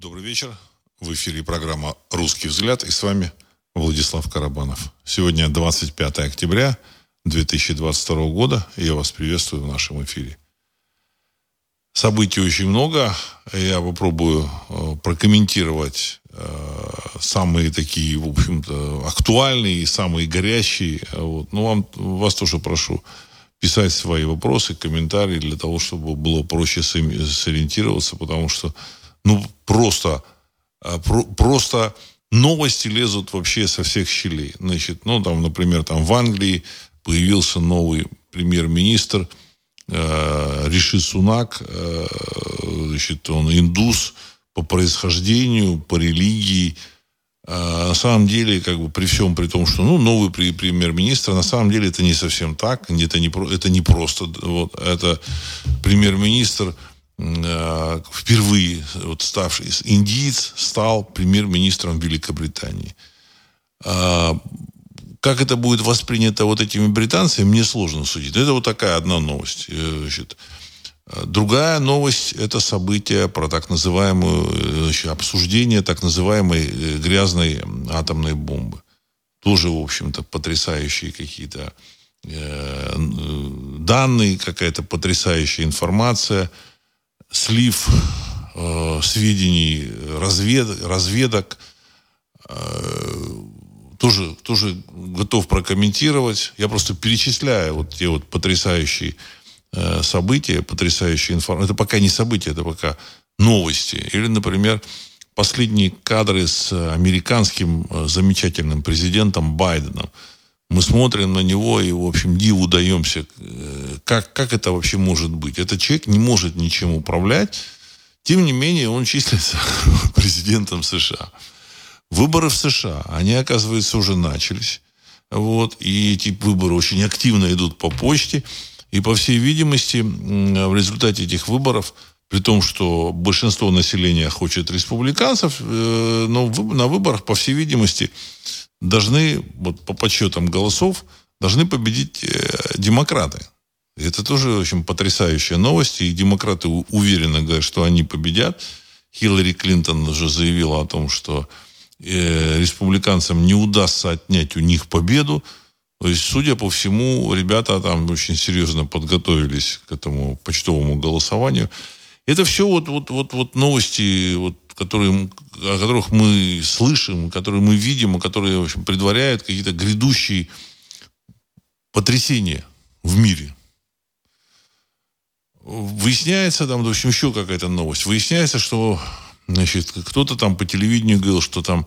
Добрый вечер. В эфире программа «Русский взгляд» и с вами Владислав Карабанов. Сегодня 25 октября 2022 года, и я вас приветствую в нашем эфире. Событий очень много. Я попробую э, прокомментировать э, самые такие, в общем-то, актуальные и самые горячие. Вот. Но вам, вас тоже прошу писать свои вопросы, комментарии для того, чтобы было проще сориентироваться, потому что, ну, просто, э, просто новости лезут вообще со всех щелей. Значит, ну, там, например, там в Англии появился новый премьер-министр э, Риши Сунак, э, значит, он индус по происхождению, по религии. Э, на самом деле, как бы при всем при том, что ну, новый премьер-министр, на самом деле это не совсем так, это не, это не просто. Вот, это премьер-министр впервые вот ставший индиец стал премьер-министром Великобритании. А, как это будет воспринято вот этими британцами, мне сложно судить. Это вот такая одна новость. Э, значит, другая новость – это событие про так называемую, значит, обсуждение так называемой э, грязной атомной бомбы. Тоже, в общем-то, потрясающие какие-то данные, какая-то потрясающая информация – слив э, сведений развед, разведок э, тоже, тоже готов прокомментировать. Я просто перечисляю вот те вот потрясающие э, события, потрясающие информации. Это пока не события, это пока новости. Или, например, последние кадры с американским э, замечательным президентом Байденом – мы смотрим на него и, в общем, диву даемся. Э, как, как это вообще может быть? Этот человек не может ничем управлять. Тем не менее, он числится президентом США. Выборы в США, они, оказывается, уже начались. Вот, и эти выборы очень активно идут по почте. И, по всей видимости, в результате этих выборов, при том, что большинство населения хочет республиканцев, э, но на выборах, по всей видимости, должны, вот по подсчетам голосов, должны победить э, демократы. Это тоже очень потрясающая новость. И демократы уверенно говорят, что они победят. Хиллари Клинтон уже заявила о том, что э, республиканцам не удастся отнять у них победу. То есть, судя по всему, ребята там очень серьезно подготовились к этому почтовому голосованию. Это все вот, вот, вот, вот новости, вот которые, о которых мы слышим, которые мы видим, которые, в общем, предваряют какие-то грядущие потрясения в мире. Выясняется там, в общем, еще какая-то новость. Выясняется, что значит, кто-то там по телевидению говорил, что там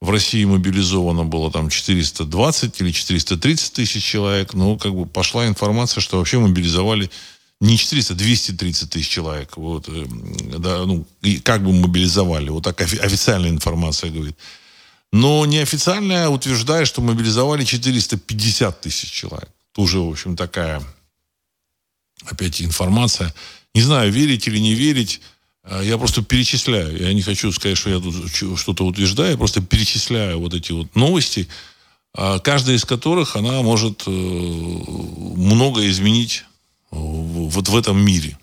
в России мобилизовано было там 420 или 430 тысяч человек. Но как бы пошла информация, что вообще мобилизовали не 400, 230 тысяч человек. Вот, э, да, ну, и как бы мобилизовали. Вот так официальная информация говорит. Но неофициальная утверждает, что мобилизовали 450 тысяч человек. Тоже, в общем, такая опять информация. Не знаю, верить или не верить. А я просто перечисляю. Я не хочу сказать, что я тут что-то утверждаю. Я просто перечисляю вот эти вот новости, а каждая из которых она может э, много изменить вот в этом мире.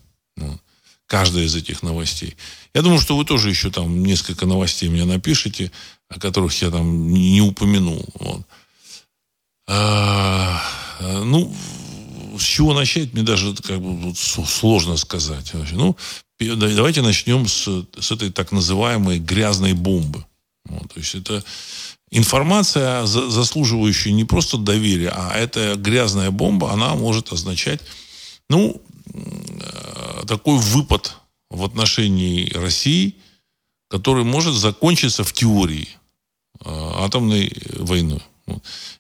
Каждая из этих новостей. Я думаю, что вы тоже еще там несколько новостей мне напишите, о которых я там не упомянул. Вот. А, ну, с чего начать, мне даже как бы сложно сказать. Ну, давайте начнем с, с этой так называемой грязной бомбы. Вот, то есть это информация, заслуживающая не просто доверия, а эта грязная бомба, она может означать ну, э, такой выпад в отношении России, который может закончиться в теории э, атомной войной.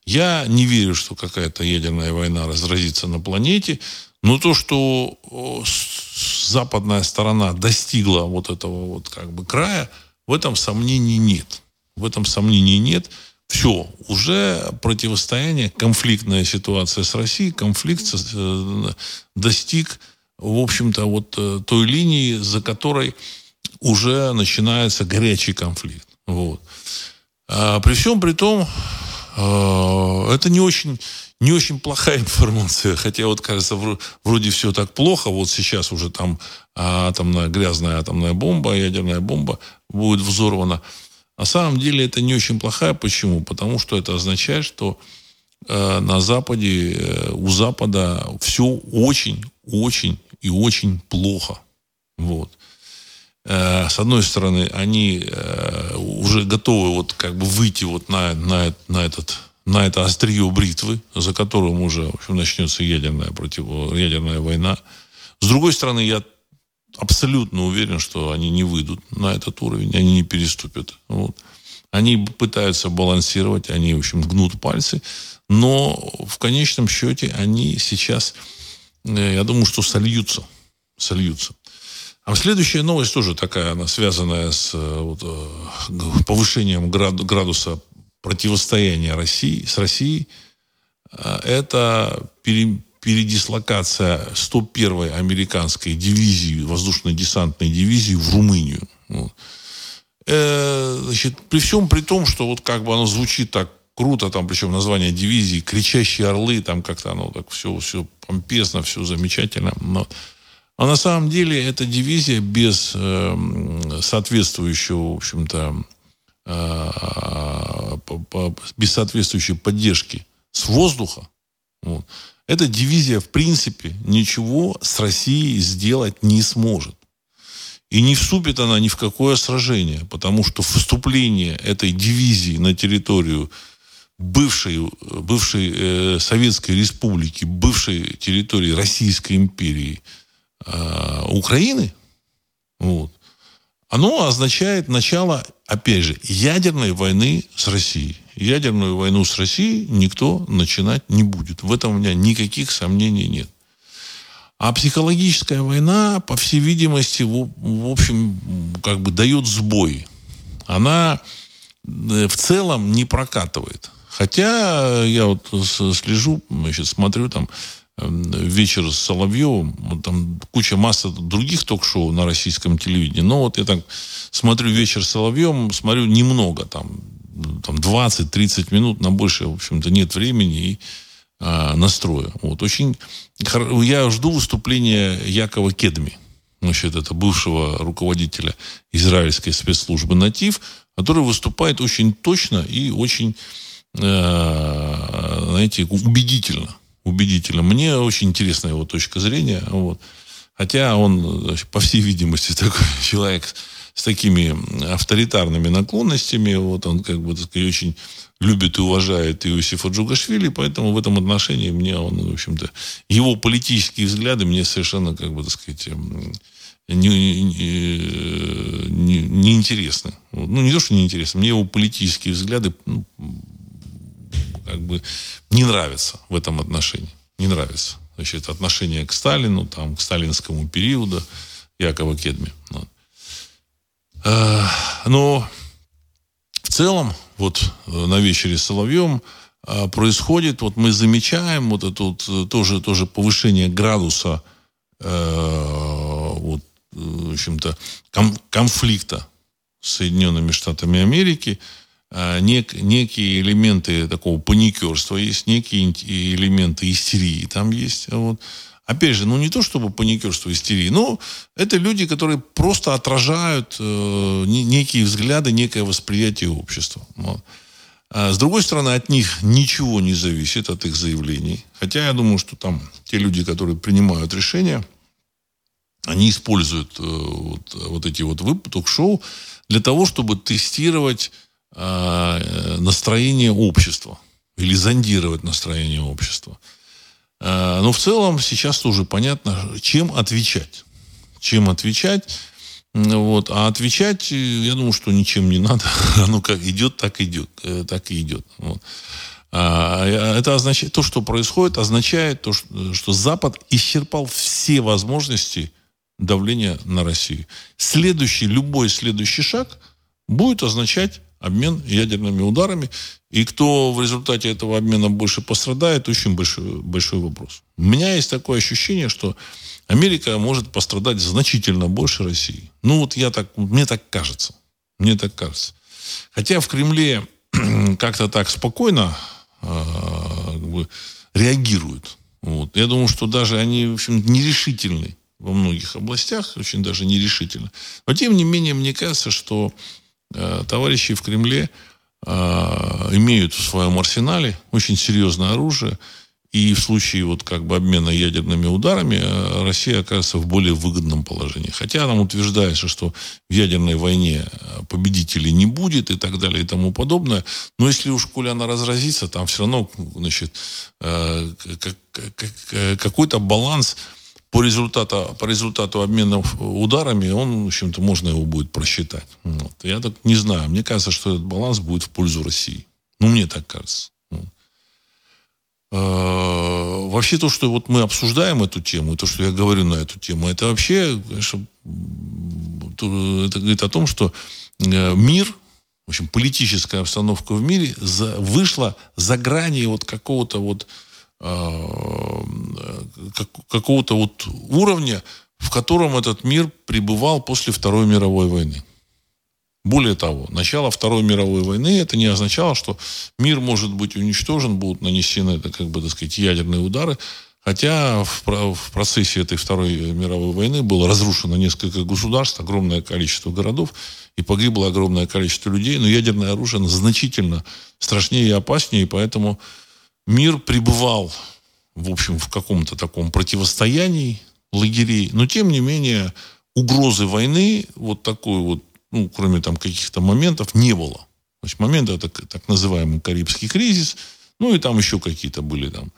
Я не верю, что какая-то ядерная война разразится на планете, но то, что западная сторона достигла вот этого вот как бы края, в этом сомнений нет. В этом сомнений нет все, уже противостояние, конфликтная ситуация с Россией, конфликт э, достиг, в общем-то, вот э, той линии, за которой уже начинается горячий конфликт. Вот. А при всем при том, э, это не очень, не очень плохая информация, хотя вот кажется, вроде все так плохо, вот сейчас уже там атомная, грязная атомная бомба, ядерная бомба будет взорвана. На самом деле это не очень плохая. Почему? Потому что это означает, что э, на Западе, э, у Запада все очень, очень и очень плохо. Вот. Э, с одной стороны, они э, уже готовы вот как бы выйти вот на, на, на этот на это острие бритвы, за которым уже в общем, начнется ядерная, против, ядерная война. С другой стороны, я абсолютно уверен, что они не выйдут на этот уровень, они не переступят. Вот. Они пытаются балансировать, они, в общем, гнут пальцы, но в конечном счете они сейчас, э, я думаю, что сольются. Сольются. А следующая новость тоже такая, она связанная с э, вот, э, повышением градуса противостояния России, с Россией. Это передислокация 101-й американской дивизии, воздушно-десантной дивизии в Румынию. Э, значит, при всем при том, что вот как бы оно звучит так круто, там причем название дивизии «Кричащие орлы», там как-то оно так все, все помпезно, все замечательно. Но, а на самом деле эта дивизия без э, соответствующего, в общем-то, э, без соответствующей поддержки с воздуха, вот, эта дивизия, в принципе, ничего с Россией сделать не сможет. И не вступит она ни в какое сражение, потому что вступление этой дивизии на территорию бывшей, бывшей э, Советской Республики, бывшей территории Российской империи э, Украины, вот, оно означает начало, опять же, ядерной войны с Россией ядерную войну с Россией никто начинать не будет. В этом у меня никаких сомнений нет. А психологическая война, по всей видимости, в, общем, как бы дает сбой. Она э, в целом не прокатывает. Хотя я вот слежу, значит, смотрю там вечер с Соловьевым, там куча масса других ток-шоу на российском телевидении. Но вот я так смотрю вечер с Соловьевым, смотрю немного там, там 20-30 минут, на больше, в общем-то, нет времени и а, настроя. Вот. Очень, я жду выступления Якова Кедми, значит, это бывшего руководителя израильской спецслужбы «Натив», который выступает очень точно и очень, э, знаете, убедительно. Убедительно. Мне очень интересна его точка зрения. Вот. Хотя он, по всей видимости, такой человек с такими авторитарными наклонностями. Вот он, как бы, так сказать, очень любит и уважает Иосифа Джугашвили, поэтому в этом отношении мне он, в общем-то, его политические взгляды мне совершенно, как бы, так сказать, эм, не, не, не, интересны. Ну, не то, что не интересны, мне его политические взгляды ну, как бы не нравятся в этом отношении. Не нравится. Значит, отношение к Сталину, там, к сталинскому периоду Якова Кедми. Вот. Э, но в целом, вот э, на вечере с Соловьем э, происходит, вот мы замечаем вот это вот тоже, тоже повышение градуса вот, в общем-то, конфликта с Соединенными Штатами Америки, нек, некие элементы такого паникерства есть, некие элементы истерии там есть. Вот. Опять же, ну не то чтобы паникерство, истерии, но это люди, которые просто отражают э, некие взгляды, некое восприятие общества. Вот. А с другой стороны, от них ничего не зависит, от их заявлений. Хотя я думаю, что там те люди, которые принимают решения, они используют э, вот, вот эти вот ток-шоу для того, чтобы тестировать настроение общества или зондировать настроение общества. Э, но в целом сейчас тоже понятно, чем отвечать. Чем отвечать. Вот. А отвечать, э, я думаю, что ничем не надо. Оно как идет, так идет. Э, так и идет. Вот. А, это означает, то, что происходит, означает то, что, что Запад исчерпал все возможности давления на Россию. Следующий, любой следующий шаг будет означать обмен ядерными ударами. И кто в результате этого обмена больше пострадает, очень большой, большой вопрос. У меня есть такое ощущение, что Америка может пострадать значительно больше России. Ну, вот я так, мне так кажется. Мне так кажется. Хотя в Кремле как-то так спокойно э, как бы, реагируют. Вот. Я думаю, что даже они, в общем, нерешительны. во многих областях, очень даже нерешительно. Но, тем не менее, мне кажется, что товарищи в Кремле э, имеют в своем арсенале очень серьезное оружие, и в случае вот как бы обмена ядерными ударами э, Россия окажется в более выгодном положении. Хотя нам утверждается, что в ядерной войне э, победителей не будет и так далее и тому подобное. Но если уж, коли она разразится, там все равно значит, э, какой-то баланс по результату, по результату обмена ударами, он, в общем-то, можно его будет просчитать. Вот. Я так не знаю. Мне кажется, что этот баланс будет в пользу России. Ну, мне так кажется. Э, вообще то, что вот мы обсуждаем эту тему, то, что я говорю на эту тему, это вообще, конечно, это говорит о том, что э, мир, в общем, политическая обстановка в мире за, вышла за грани вот какого-то вот э, какого-то вот уровня, в котором этот мир пребывал после Второй мировой войны. Более того, начало Второй мировой войны это не означало, что мир может быть уничтожен, будут нанесены, это, как бы, так сказать, ядерные удары. Хотя в, в процессе этой Второй мировой войны было разрушено несколько государств, огромное количество городов, и погибло огромное количество людей. Но ядерное оружие значительно страшнее и опаснее, и поэтому мир пребывал, в общем, в каком-то таком противостоянии лагерей. Но, тем не менее, угрозы войны, вот такой вот ну, кроме там каких-то моментов, не было. То есть момент это так называемый Карибский кризис, ну и там еще какие-то были там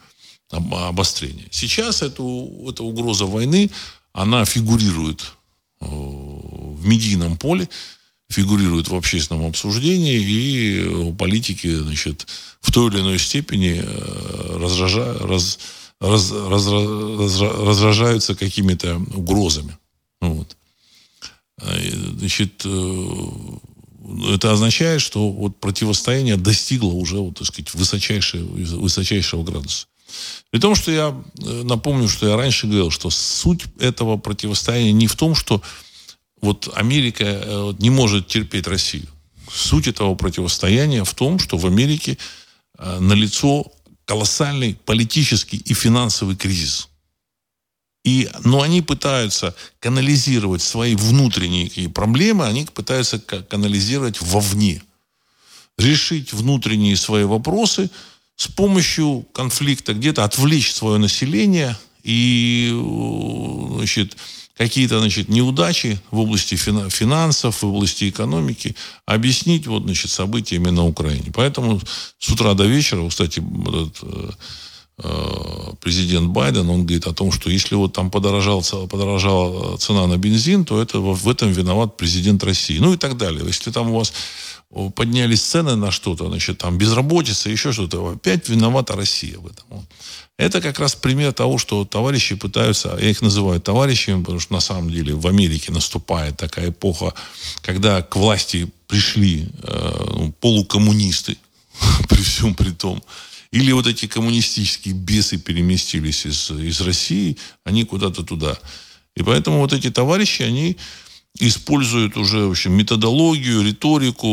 обострения. Сейчас эту, эта угроза войны, она фигурирует э, в медийном поле, фигурирует в общественном обсуждении, и политики, значит, в той или иной степени э, разража, раз, раз, раз, раз, разражаются какими-то угрозами. Вот. А, значит, э, это означает, что вот противостояние достигло уже, вот, так сказать, высочайшего, высочайшего градуса. При том, что я э, напомню, что я раньше говорил, что суть этого противостояния не в том, что вот Америка э, не может терпеть Россию. Суть этого противостояния в том, что в Америке налицо колоссальный политический и финансовый кризис – и, но они пытаются канализировать свои внутренние проблемы, они пытаются канализировать вовне. Решить внутренние свои вопросы с помощью конфликта, где-то отвлечь свое население и значит, какие-то значит, неудачи в области финансов, в области экономики объяснить вот, значит, событиями на Украине. Поэтому с утра до вечера, кстати, этот, э, Э, президент Байден, он говорит о том, что если вот там подорожал, подорожала цена на бензин, то это, в этом виноват президент России. Ну и так далее. Если там у вас поднялись цены на что-то, значит, там безработица, еще что-то, опять виновата Россия в этом. Это как раз пример того, что товарищи пытаются, я их называю товарищами, потому что на самом деле в Америке наступает такая эпоха, когда к власти пришли э, ну, полукоммунисты, при всем при том, или вот эти коммунистические бесы переместились из, из России, они куда-то туда. И поэтому вот эти товарищи, они используют уже в общем, методологию, риторику,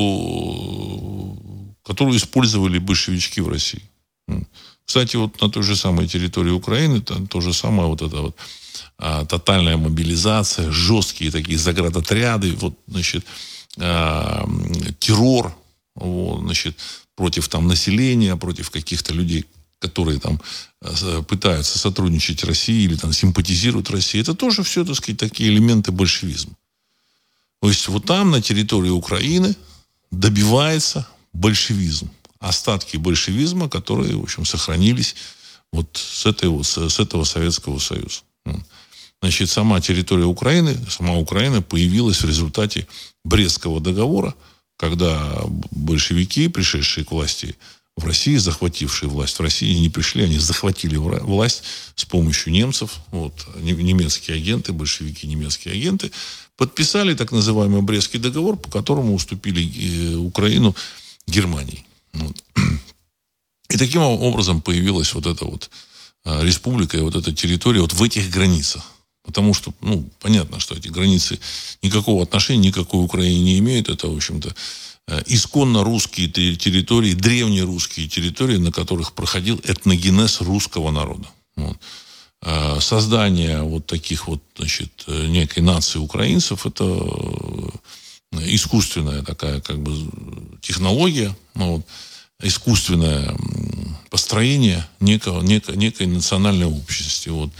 которую использовали большевички в России. Кстати, вот на той же самой территории Украины, там то же самое вот это вот а, тотальная мобилизация, жесткие такие заградотряды, вот, значит, а, террор, вот, значит, против там населения, против каких-то людей, которые там э, пытаются сотрудничать России или там симпатизируют России, это тоже все, так сказать, такие элементы большевизма. То есть вот там, на территории Украины, добивается большевизм. Остатки большевизма, которые, в общем, сохранились вот с, этой, вот, с этого Советского Союза. Значит, сама территория Украины, сама Украина появилась в результате Брестского договора – когда большевики, пришедшие к власти в России, захватившие власть в России, не пришли, они захватили власть с помощью немцев, вот, немецкие агенты, большевики, немецкие агенты, подписали так называемый Брестский договор, по которому уступили э, Украину Германии. Вот. И таким образом появилась вот эта вот а, республика и вот эта территория вот в этих границах. Потому что, ну, понятно, что эти границы никакого отношения никакой Украине не имеют. Это, в общем-то, э, исконно русские территории, древние русские территории, на которых проходил этногенез русского народа. Вот. Э, создание вот таких вот, значит, некой нации украинцев, это искусственная такая как бы технология, ну, вот, искусственное построение некого, некой, некой национальной общности. Вот.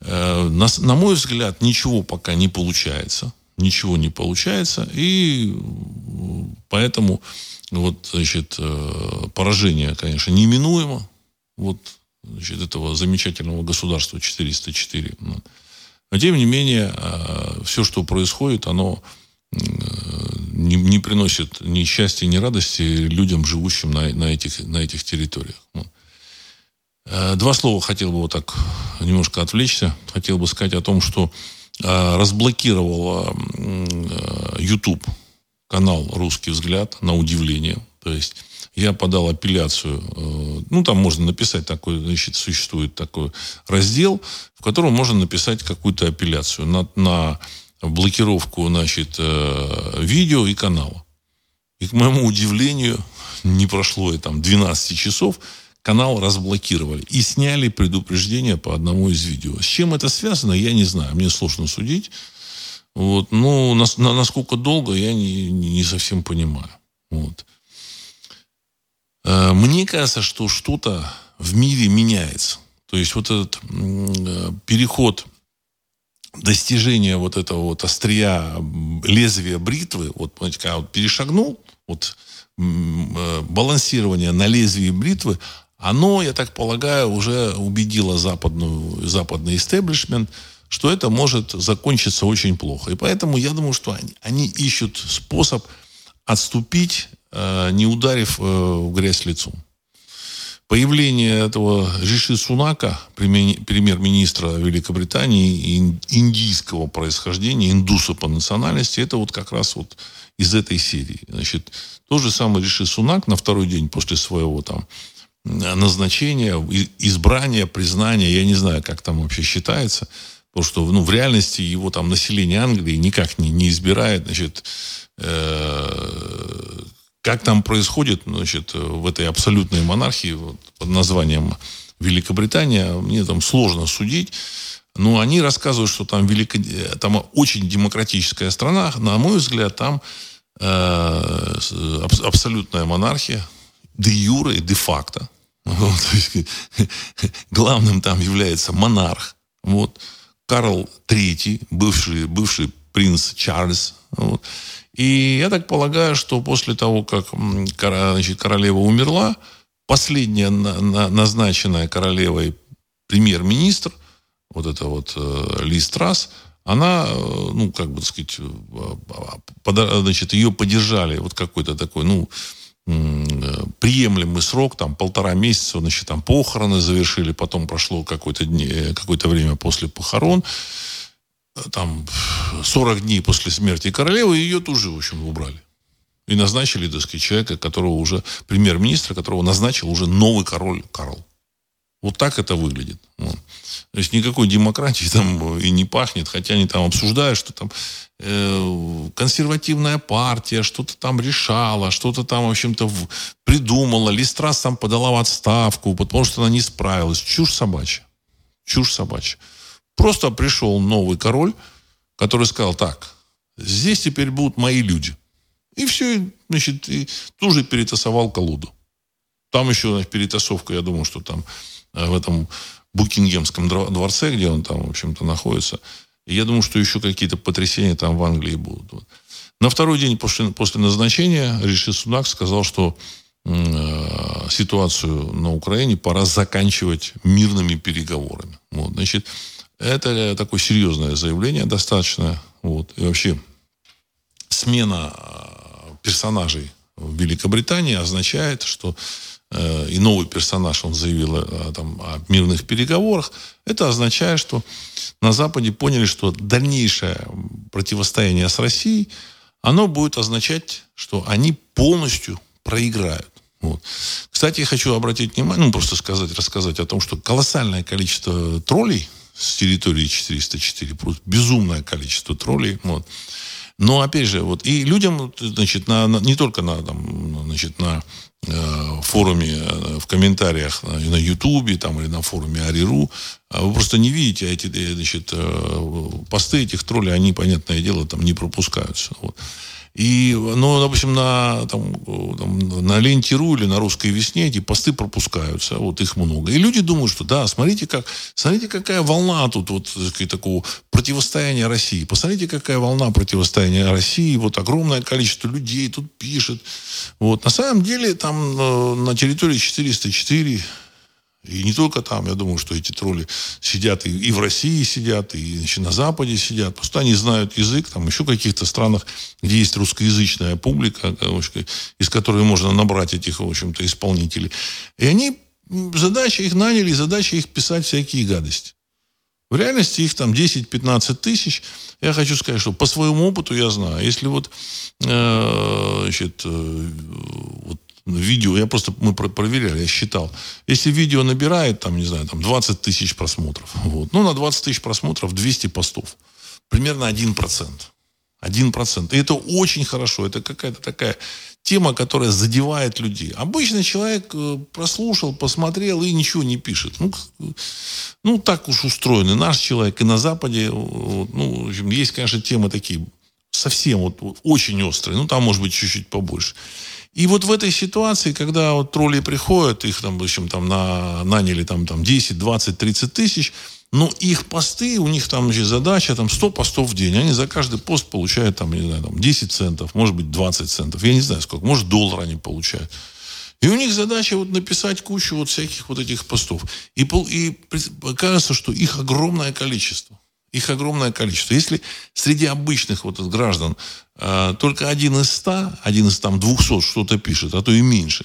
На, на мой взгляд, ничего пока не получается. Ничего не получается. И поэтому вот, значит, э, поражение, конечно, неминуемо. Вот, значит, этого замечательного государства 404. Ну. Но, тем не менее, э, все, что происходит, оно не, не приносит ни счастья, ни радости людям, живущим на, на, этих, на этих территориях. Ну. Э, два слова хотел бы вот так немножко отвлечься. Хотел бы сказать о том, что разблокировала YouTube канал «Русский взгляд» на удивление. То есть я подал апелляцию. Э, ну, там можно написать такой, значит, существует такой раздел, в котором можно написать какую-то апелляцию на, на блокировку, значит, э, видео и канала. И, к моему удивлению, не прошло и там 12 часов, канал разблокировали и сняли предупреждение по одному из видео. С чем это связано, я не знаю. Мне сложно судить. Вот. Ну, на, на, насколько долго, я не, не совсем понимаю. Вот. Э, мне кажется, что что-то в мире меняется. То есть вот этот э, переход достижения вот этого вот острия лезвия бритвы, вот, понимаете, когда вот перешагнул, вот э, балансирование на лезвии бритвы, оно, я так полагаю, уже убедило западную, западный истеблишмент – что это может закончиться очень плохо. И поэтому я думаю, что они, они ищут способ отступить, не ударив э, в грязь лицом. Появление этого Риши Сунака, премьер-министра Великобритании, индийского происхождения, индуса по национальности, это вот как раз вот из этой серии. Значит, тот же самый Риши Сунак на второй день после своего там назначения, избрания, признания, я не знаю, как там вообще считается, Потому что ну, в реальности его там население Англии никак не, не избирает. Значит, э, как там происходит значит, в этой абсолютной монархии вот, под названием Великобритания, мне там сложно судить. Но они рассказывают, что там, велико... там очень демократическая страна. На мой взгляд, там э, абсолютная монархия, де юре и де факто. Вот, главным там является монарх. Вот. Карл III, бывший, бывший принц Чарльз. Вот. И я так полагаю, что после того, как значит, королева умерла, последняя на, на, назначенная королевой премьер-министр, вот это вот э, Ли Страс, она, э, ну, как бы, так сказать, э, под, значит, ее поддержали вот какой-то такой, ну, приемлемый срок, там полтора месяца, значит, там похороны завершили, потом прошло какое-то, какое-то время после похорон, там 40 дней после смерти королевы, ее тоже, в общем, убрали. И назначили, так сказать, человека, которого уже, премьер-министра, которого назначил уже новый король Карл. Вот так это выглядит. Вот. То есть никакой демократии там и не пахнет, хотя они там обсуждают, что там э, консервативная партия что-то там решала, что-то там, в общем-то, придумала. Листрас там подала в отставку, потому что она не справилась. Чушь собачья. Чушь собачья. Просто пришел новый король, который сказал, так, здесь теперь будут мои люди. И все, значит, и тут же перетасовал колоду. Там еще значит, перетасовка, я думаю, что там э, в этом Букингемском дворце, где он там, в общем-то, находится. И я думаю, что еще какие-то потрясения там в Англии будут. Вот. На второй день после, после назначения Риши Сунак сказал, что э, ситуацию на Украине пора заканчивать мирными переговорами. Вот, значит, это такое серьезное заявление достаточно. Вот. И вообще смена э, персонажей в Великобритании означает, что Э, и новый персонаж, он заявил о, там, о мирных переговорах, это означает, что на Западе поняли, что дальнейшее противостояние с Россией, оно будет означать, что они полностью проиграют. Вот. Кстати, я хочу обратить внимание, ну, просто сказать, рассказать о том, что колоссальное количество троллей с территории 404, просто безумное количество троллей, вот, Но, опять же, вот, и людям, значит, на, на, не только на, там, значит, на э, форуме, э, в комментариях на, на Ютубе там, или на форуме Ариру, а вы просто не видите эти, э, значит, э, посты этих троллей, они, понятное дело, там не пропускаются. Вот. И, ну, допустим, на, там, там, на ленте.ру или на русской весне эти посты пропускаются, вот их много. И люди думают, что да, смотрите, как, смотрите, какая волна тут вот такого противостояния России. Посмотрите, какая волна противостояния России. Вот огромное количество людей тут пишет. Вот. На самом деле там э, на территории 404 и не только там, я думаю, что эти тролли сидят и, и в России сидят, и значит, на Западе сидят. Просто они знают язык, там еще в каких-то странах, где есть русскоязычная публика, из которой можно набрать этих, в общем-то, исполнителей. И они, задача их наняли, задача их писать всякие гадости. В реальности их там 10-15 тысяч. Я хочу сказать, что по своему опыту я знаю, если вот, э, значит, э, вот видео, я просто, мы проверяли, я считал. Если видео набирает, там, не знаю, там 20 тысяч просмотров, вот, ну, на 20 тысяч просмотров 200 постов. Примерно 1%. 1%. И это очень хорошо. Это какая-то такая тема, которая задевает людей. Обычно человек э, прослушал, посмотрел и ничего не пишет. Ну, ну так уж устроены наш человек и на Западе. Ну, в общем, есть, конечно, темы такие совсем вот очень острые. Ну, там, может быть, чуть-чуть побольше. И вот в этой ситуации, когда вот тролли приходят, их там, в общем, там на, наняли там, там 10, 20, 30 тысяч, но их посты, у них там значит, задача там 100 постов в день. Они за каждый пост получают там, не знаю, там 10 центов, может быть 20 центов. Я не знаю сколько, может доллар они получают. И у них задача вот написать кучу вот всяких вот этих постов. И, и кажется, что их огромное количество. Их огромное количество. Если среди обычных вот граждан э, только один из ста, один из там двухсот что-то пишет, а то и меньше,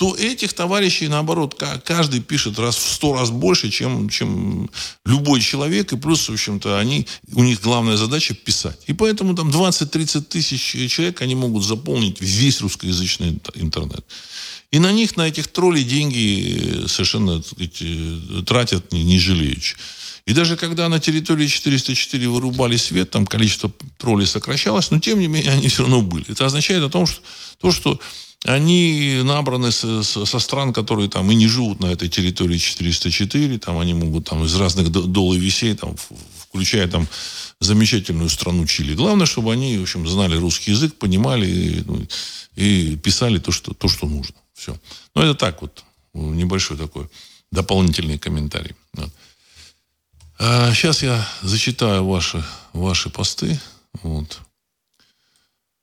то этих товарищей, наоборот, каждый пишет раз в сто раз больше, чем, чем любой человек. И плюс, в общем-то, они, у них главная задача писать. И поэтому там 20-30 тысяч человек, они могут заполнить весь русскоязычный интернет. И на них, на этих троллей деньги совершенно сказать, э, тратят не, не жалеючи. И даже когда на территории 404 вырубали свет, там количество троллей сокращалось, но тем не менее они все равно были. Это означает о том, что то, что они набраны со, со стран, которые там и не живут на этой территории 404, там они могут там из разных дол и весей, там, включая там замечательную страну Чили. Главное, чтобы они, в общем, знали русский язык, понимали и, ну, и писали то что, то, что нужно. Все. Ну, это так вот, небольшой такой дополнительный комментарий. Вот. А сейчас я зачитаю ваши, ваши посты. Вот.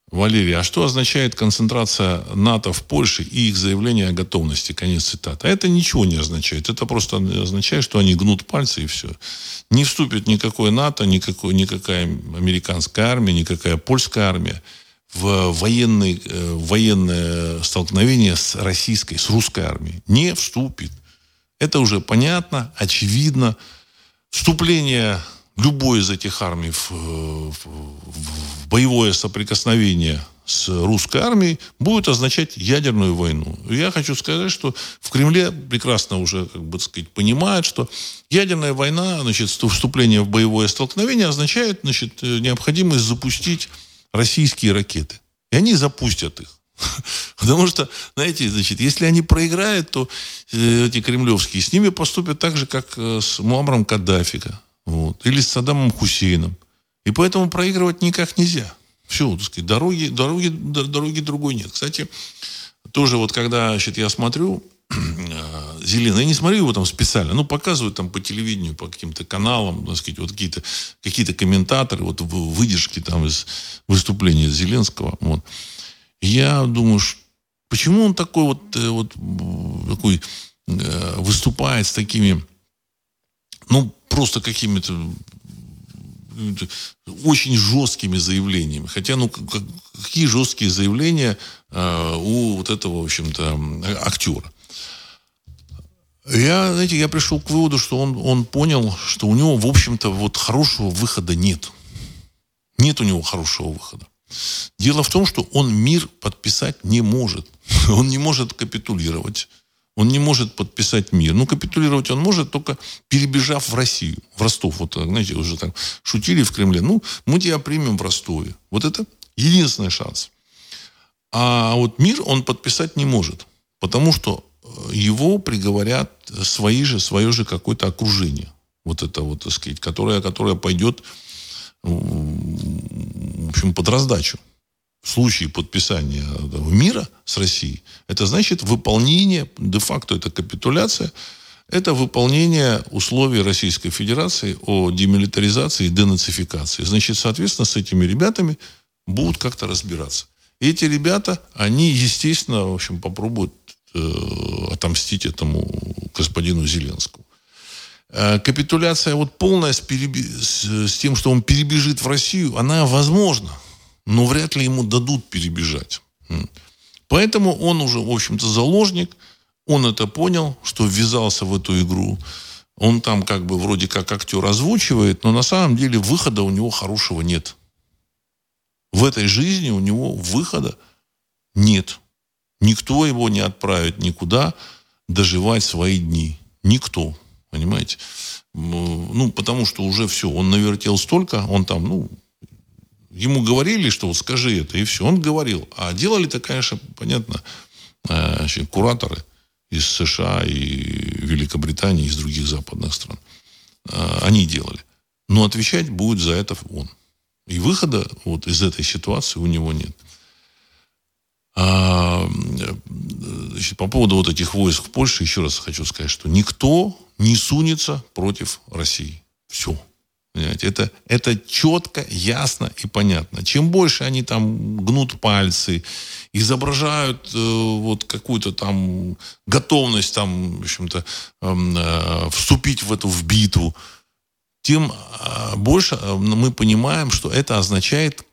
Валерий, а что означает концентрация НАТО в Польше и их заявление о готовности? Конец цитаты. А это ничего не означает. Это просто означает, что они гнут пальцы и все. Не вступит никакой НАТО, никакой, никакая американская армия, никакая польская армия в военный, э, военное столкновение с российской, с русской армией. Не вступит. Это уже понятно, очевидно вступление любой из этих армий в, в, в боевое соприкосновение с русской армией будет означать ядерную войну. Я хочу сказать, что в Кремле прекрасно уже, как бы сказать, понимают, что ядерная война, значит, вступление в боевое столкновение означает, значит, необходимость запустить российские ракеты. И они запустят их. Потому что, знаете, значит, если они проиграют, то э, эти кремлевские с ними поступят так же, как э, с Муамром Каддафи. Вот, или с Саддамом Хусейном. И поэтому проигрывать никак нельзя. Все, так сказать, дороги, дороги, дороги другой нет. Кстати, тоже вот когда значит, я смотрю э, Зеленый, я не смотрю его там специально, ну, показывают там по телевидению, по каким-то каналам, так сказать, вот какие-то какие комментаторы, вот выдержки там из выступления Зеленского. Вот я думаю, почему он такой вот, э, вот такой э, выступает с такими, ну, просто какими-то очень жесткими заявлениями. Хотя, ну, какие жесткие заявления э, у вот этого, в общем-то, актера. Я, знаете, я пришел к выводу, что он, он понял, что у него, в общем-то, вот хорошего выхода нет. Нет у него хорошего выхода. Дело в том, что он мир подписать не может. Он не может капитулировать. Он не может подписать мир. Ну, капитулировать он может, только перебежав в Россию, в Ростов. Вот, знаете, уже так шутили в Кремле. Ну, мы тебя примем в Ростове. Вот это единственный шанс. А вот мир он подписать не может. Потому что э, его приговорят свои же, свое же какое-то окружение. Вот это вот, так сказать, которое, которое пойдет в общем, под раздачу в случае подписания мира с Россией, это значит выполнение, де-факто это капитуляция, это выполнение условий Российской Федерации о демилитаризации и денацификации. Значит, соответственно, с этими ребятами будут как-то разбираться. И эти ребята, они, естественно, в общем, попробуют э, отомстить этому господину Зеленскому. Э, капитуляция вот полная с, переби... с, тем, что он перебежит в Россию, она возможна но вряд ли ему дадут перебежать. Поэтому он уже, в общем-то, заложник. Он это понял, что ввязался в эту игру. Он там как бы вроде как актер озвучивает, но на самом деле выхода у него хорошего нет. В этой жизни у него выхода нет. Никто его не отправит никуда доживать свои дни. Никто. Понимаете? Ну, потому что уже все. Он навертел столько, он там, ну, ему говорили, что вот скажи это, и все. Он говорил. А делали это, конечно, понятно, э, кураторы из США и Великобритании, из других западных стран. Э, они делали. Но отвечать будет за это он. И выхода вот из этой ситуации у него нет. А, значит, по поводу вот этих войск в Польше еще раз хочу сказать, что никто не сунется против России. Все. Понимаете? Это, это четко, ясно и понятно. Чем больше они там гнут пальцы, изображают э, вот какую-то там готовность там, в общем-то, э, э, вступить в эту в битву, тем э, больше э, мы понимаем, что это означает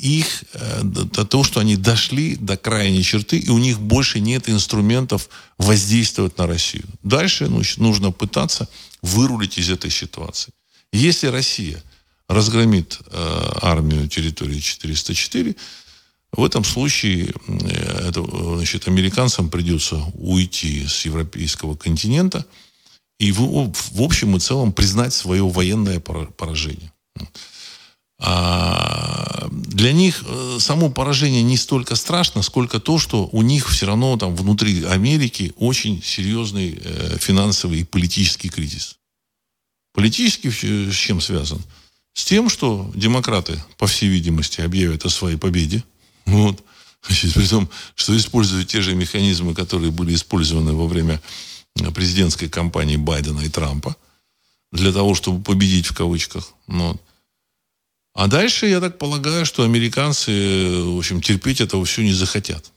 их э, то, что они дошли до крайней черты, и у них больше нет инструментов воздействовать на Россию. Дальше ну, нужно пытаться вырулить из этой ситуации. Если Россия разгромит э, армию территории 404, в этом случае э, это, значит, американцам придется уйти с европейского континента и в, в общем и целом признать свое военное поражение. А для них э, само поражение не столько страшно, сколько то, что у них все равно там внутри Америки очень серьезный э, финансовый и политический кризис. Политически с чем связан? С тем, что демократы, по всей видимости, объявят о своей победе. Вот. Значит, при том, что используют те же механизмы, которые были использованы во время президентской кампании Байдена и Трампа для того, чтобы победить в кавычках. Вот. А дальше, я так полагаю, что американцы, в общем, терпеть этого все не захотят.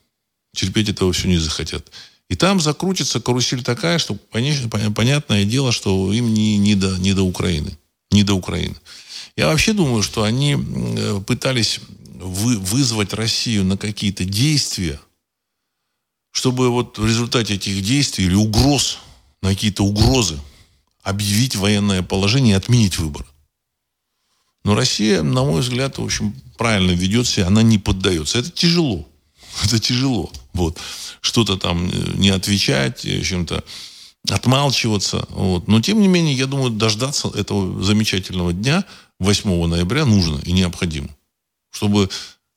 Терпеть этого все не захотят. И там закрутится карусель такая, что понятное дело, что им не, не, до, не до Украины. Не до Украины. Я вообще думаю, что они пытались вы, вызвать Россию на какие-то действия, чтобы вот в результате этих действий или угроз, на какие-то угрозы, объявить военное положение и отменить выборы. Но Россия, на мой взгляд, в общем, правильно ведет себя, она не поддается. Это тяжело. Это тяжело. Вот. Что-то там э, не отвечать, э, чем-то отмалчиваться. Вот. Но, тем не менее, я думаю, дождаться этого замечательного дня 8 ноября нужно и необходимо. Чтобы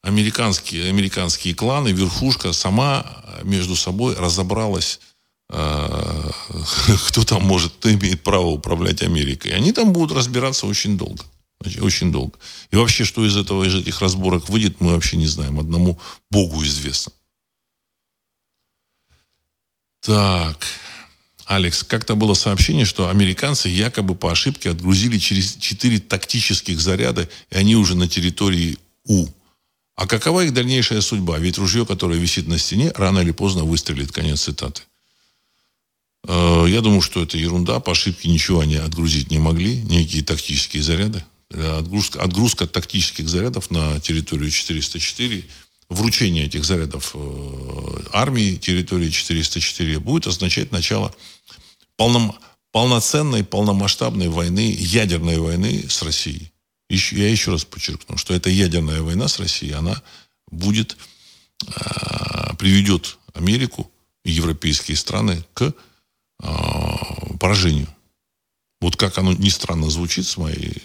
американские, американские кланы, верхушка сама между собой разобралась, э, кто там может, кто имеет право управлять Америкой. Они там будут разбираться очень долго. Очень долго. И вообще, что из этого, из этих разборок выйдет, мы вообще не знаем. Одному Богу известно. Так. Алекс, как-то было сообщение, что американцы якобы по ошибке отгрузили через четыре тактических заряда, и они уже на территории У. А какова их дальнейшая судьба? Ведь ружье, которое висит на стене, рано или поздно выстрелит. Конец цитаты. Э, я думаю, что это ерунда. По ошибке ничего они отгрузить не могли. Никакие тактические заряды. Э, отгрузка, отгрузка тактических зарядов на территорию 404, вручение этих зарядов э, армии территории 404 будет означать начало полном, полноценной, полномасштабной войны, ядерной войны с Россией. Еще, я еще раз подчеркну, что эта ядерная война с Россией, она будет, э, приведет Америку европейские страны к поражению. Вот как оно ни странно звучит с моей,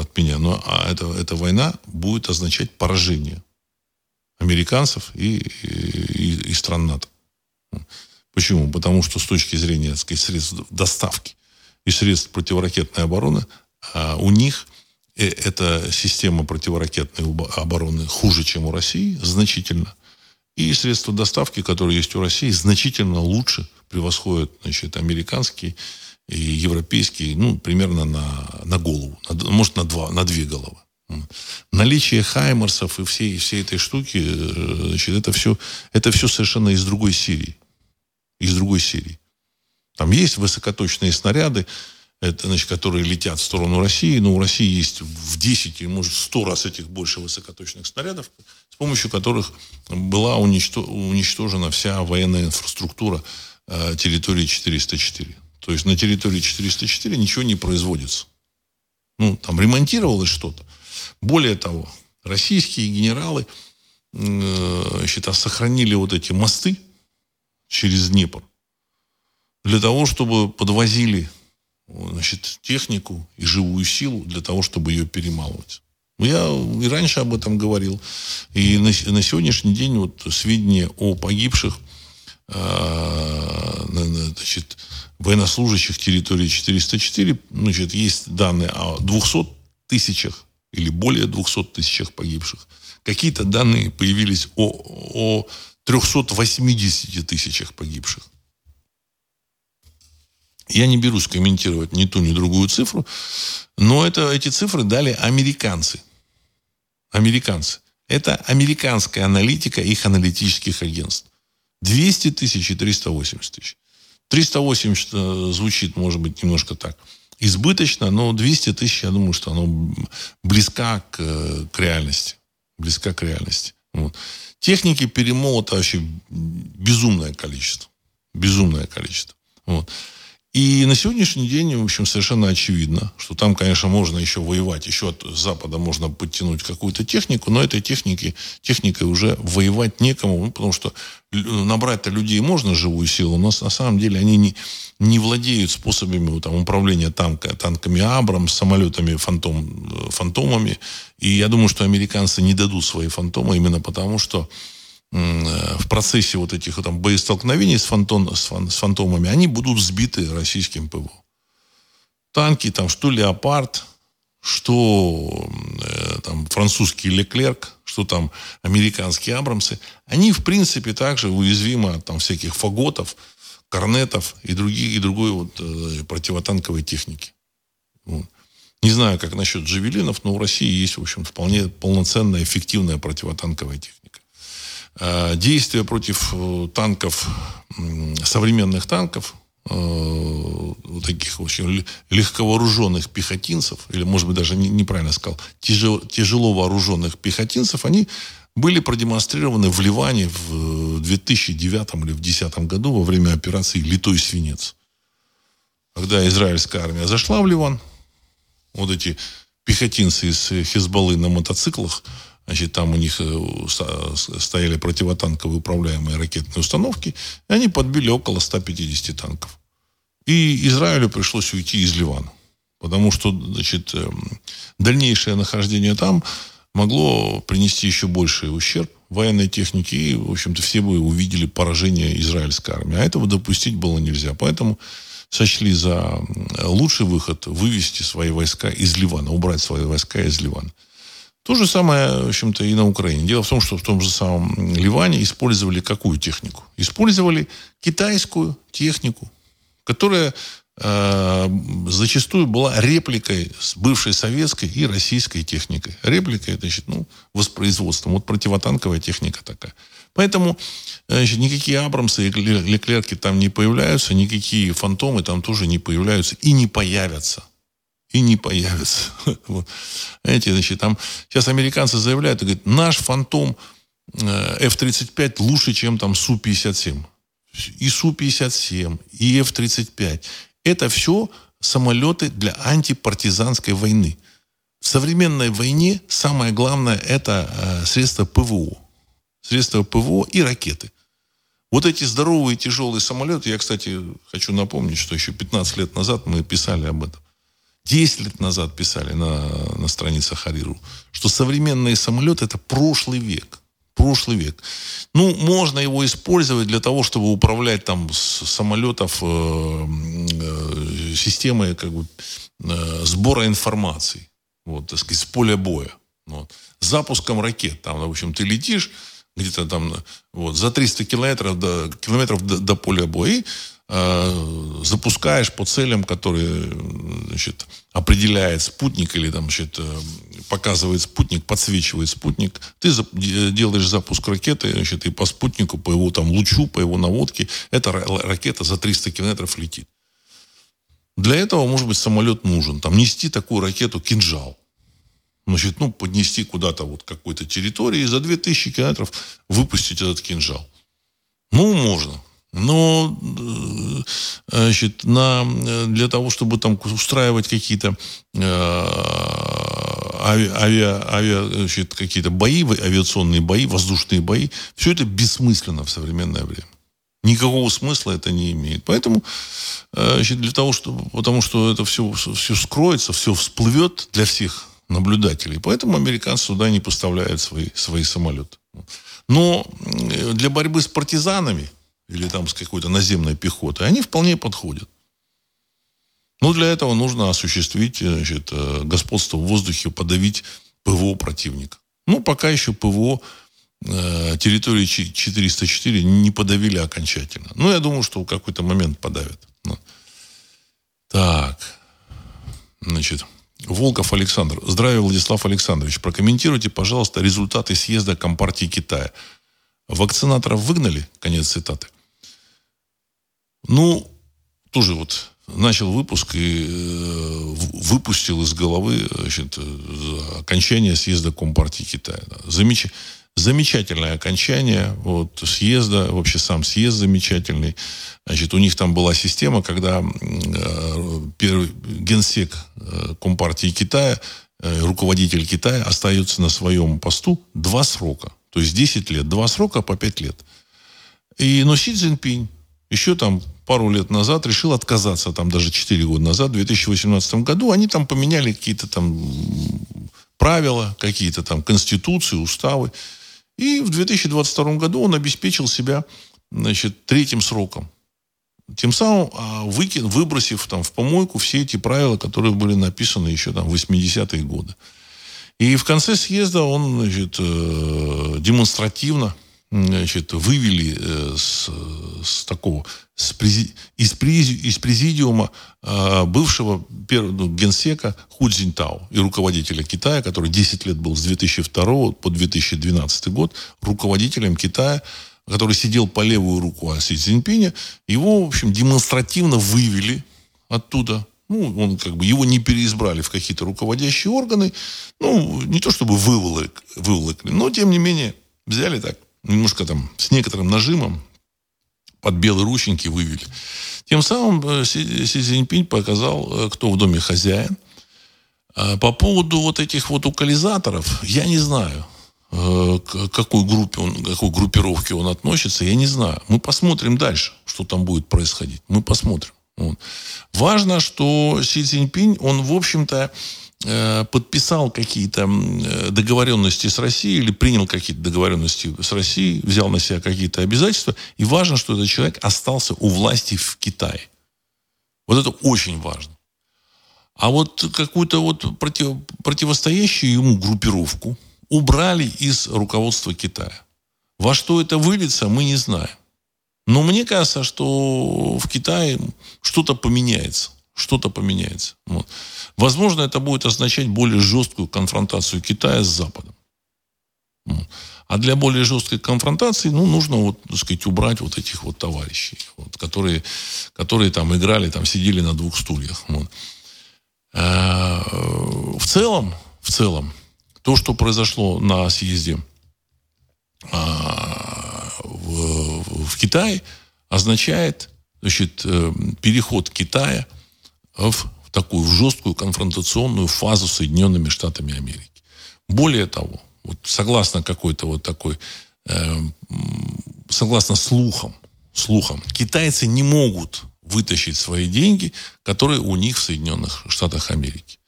от меня, но а это, эта война будет означать поражение американцев и, и, и стран НАТО. Почему? Потому что с точки зрения сказать, средств доставки и средств противоракетной обороны а у них э, эта система противоракетной обороны хуже, чем у России, значительно. И средства доставки, которые есть у России, значительно лучше превосходят значит, американские и европейские, ну, примерно на, на голову, на, может, на, два, на две головы. Наличие хаймерсов и всей, всей этой штуки, э, значит, это все, это все совершенно из другой серии. Из другой серии. Там есть высокоточные снаряды, это, значит, которые летят в сторону России, но у России есть в 10 или, может, 100 раз этих больше высокоточных снарядов, с помощью которых была уничтожена вся военная инфраструктура э, территории 404. То есть на территории 404 ничего не производится. Ну, там ремонтировалось что-то. Более того, российские генералы э, значит, сохранили вот эти мосты через Днепр для того, чтобы подвозили значит, технику и живую силу для того, чтобы ее перемалывать. Я и раньше об этом говорил. И на, на сегодняшний день вот сведения о погибших значит, военнослужащих территории 404, значит, есть данные о 200 тысячах или более 200 тысячах погибших. Какие-то данные появились о, о 380 тысячах погибших. Я не берусь комментировать ни ту, ни другую цифру, но это, эти цифры дали американцы. Американцы. Это американская аналитика их аналитических агентств. 200 тысяч и 380 тысяч. 380 э, звучит, может быть, немножко так избыточно, но 200 тысяч, я думаю, что оно близка к, к реальности. Близка к реальности. Вот. Техники перемолота вообще безумное количество. Безумное количество. Вот. И на сегодняшний день, в общем, совершенно очевидно, что там, конечно, можно еще воевать, еще от Запада можно подтянуть какую-то технику, но этой техники, техникой уже воевать некому, ну, потому что набрать-то людей можно живую силу, но на самом деле они не, не владеют способами там, управления танка, танками Абрам, самолетами фантом, фантомами. И я думаю, что американцы не дадут свои фантомы именно потому, что Э, в процессе вот этих там, боестолкновений с, фантон, с, фан, с фантомами, они будут сбиты российским ПВО. Танки, там, что Леопард, что э, там, французский Леклерк, что там американские Абрамсы, они, в принципе, также уязвимы от там, всяких фаготов, корнетов и, других, и другой вот, э, противотанковой техники. Вот. Не знаю, как насчет джавелинов, но у России есть, в общем, вполне полноценная, эффективная противотанковая техника. Э, действия против э, танков, современных танков, э, таких очень легковооруженных пехотинцев, или, может быть, даже неправильно сказал, тяжело, тяжело вооруженных пехотинцев, они были продемонстрированы в Ливане в 2009 или в 2010 году во время операции «Литой свинец». Когда израильская армия зашла в Ливан, вот эти пехотинцы из Хизбаллы на мотоциклах – Значит, там у них э, стояли противотанковые управляемые ракетные установки, и они подбили около 150 танков. И Израилю пришлось уйти из Ливана. Потому что, значит, эм, дальнейшее нахождение там могло принести еще больший ущерб военной технике. И, в общем-то, все бы увидели поражение израильской армии. А этого допустить было нельзя. Поэтому сочли за лучший выход вывести свои войска из Ливана, убрать свои войска из Ливана. То же самое, в общем-то, и на Украине. Дело в том, что в том же самом Ливане использовали какую технику? Использовали китайскую технику, которая э, зачастую была репликой с бывшей советской и российской техникой. Репликой, значит, ну, воспроизводством. Вот противотанковая техника такая. Поэтому значит, никакие Абрамсы и Леклерки там не появляются, никакие фантомы там тоже не появляются и не появятся и не появится. вот. Знаете, значит, там сейчас американцы заявляют, говорят, наш фантом э, F-35 лучше, чем там Су-57. И Су-57, и F-35. Это все самолеты для антипартизанской войны. В современной войне самое главное это э, средства ПВО. Средства ПВО и ракеты. Вот эти здоровые тяжелые самолеты, я, кстати, хочу напомнить, что еще 15 лет назад мы писали об этом. 10 лет назад писали на, на страницах Хариру, что современные самолеты это прошлый век. Прошлый век. Ну, можно его использовать для того, чтобы управлять там с самолетов э, э, системой как бы, э, сбора информации. Вот, так сказать, с поля боя. Вот. Запуском ракет. Там, в общем, ты летишь, где-то там вот, за 300 километров до, километров до, до поля боя и запускаешь по целям, которые значит, определяет спутник или там, значит, э, показывает спутник, подсвечивает спутник. Ты делаешь запуск ракеты значит, и по спутнику, по его там лучу, по его наводке, эта ракета за 300 километров летит. Для этого, может быть, самолет нужен. Там нести такую ракету кинжал значит, ну, поднести куда-то вот какой-то территории и за 2000 километров выпустить этот кинжал. Ну, можно. Но э, значит, на, для того, чтобы там устраивать какие-то э, авиа, авиа, значит, какие-то бои, авиационные бои, воздушные бои, все это бессмысленно в современное время. Никакого смысла это не имеет. Поэтому э, значит, для того, чтобы, потому что это все, все скроется, все всплывет для всех наблюдателей. Поэтому американцы туда не поставляют свои, свои самолеты. Но для борьбы с партизанами или там с какой-то наземной пехотой они вполне подходят. Но для этого нужно осуществить значит, э, господство в воздухе, подавить ПВО противника. Ну, пока еще ПВО э, территории 404 не подавили окончательно. Ну, я думаю, что в какой-то момент подавят. Ну. Так. Значит. Волков Александр. Здравия, Владислав Александрович. Прокомментируйте, пожалуйста, результаты съезда Компартии Китая. Вакцинаторов выгнали? Конец цитаты. Ну, тоже вот начал выпуск и э, выпустил из головы значит, окончание съезда Компартии Китая. Замеч... Замечательное окончание вот, съезда, вообще сам съезд замечательный. Значит, у них там была система, когда э, первый генсек э, Компартии Китая, э, руководитель Китая остается на своем посту два срока. То есть 10 лет. Два срока по 5 лет. И, но Си Цзиньпинь еще там пару лет назад решил отказаться, там даже 4 года назад, в 2018 году, они там поменяли какие-то там правила, какие-то там конституции, уставы. И в 2022 году он обеспечил себя значит, третьим сроком. Тем самым а, выкин, выбросив там, в помойку все эти правила, которые были написаны еще там, в 80-е годы. И в конце съезда он значит, э, демонстративно значит, вывели э, с, с такого с прези, из, прези, из президиума э, бывшего первого ну, генсека Ху Цзиньтао и руководителя Китая, который 10 лет был с 2002 по 2012 год руководителем Китая, который сидел по левую руку Си Цзиньпиня, его, в общем, демонстративно вывели оттуда. Ну, он как бы его не переизбрали в какие-то руководящие органы. Ну, не то чтобы выволок, выволокли, но тем не менее взяли так немножко там с некоторым нажимом под белые рученьки вывели. Тем самым э, Си, Си Цзиньпинь показал, э, кто в доме хозяин. А по поводу вот этих вот укализаторов, я не знаю, э, к какой группе он, к какой группировке он относится, я не знаю. Мы посмотрим дальше, что там будет происходить. Мы посмотрим. Вот. Важно, что Си Цзиньпинь, он, в общем-то, Э, подписал какие-то э, договоренности с Россией или принял какие-то договоренности с Россией, взял на себя какие-то обязательства. И важно, что этот человек остался у власти в Китае. Вот это очень важно. А вот какую-то вот против, противостоящую ему группировку убрали из руководства Китая. Во что это выльется, мы не знаем. Но мне кажется, что в Китае что-то поменяется что-то поменяется. Вот. Возможно, это будет означать более жесткую конфронтацию Китая с Западом. А для более жесткой конфронтации, ну, нужно, вот, так сказать, убрать вот этих вот товарищей, вот, которые, которые там играли, там сидели на двух стульях. Вот. А, в целом, в целом, то, что произошло на съезде а, в, Китае, означает значит, э, переход Китая в такую в жесткую конфронтационную фазу с Соединенными Штатами Америки. Более того, вот согласно какой-то вот такой, э, согласно слухам, слухам, китайцы не могут вытащить свои деньги, которые у них в Соединенных Штатах Америки.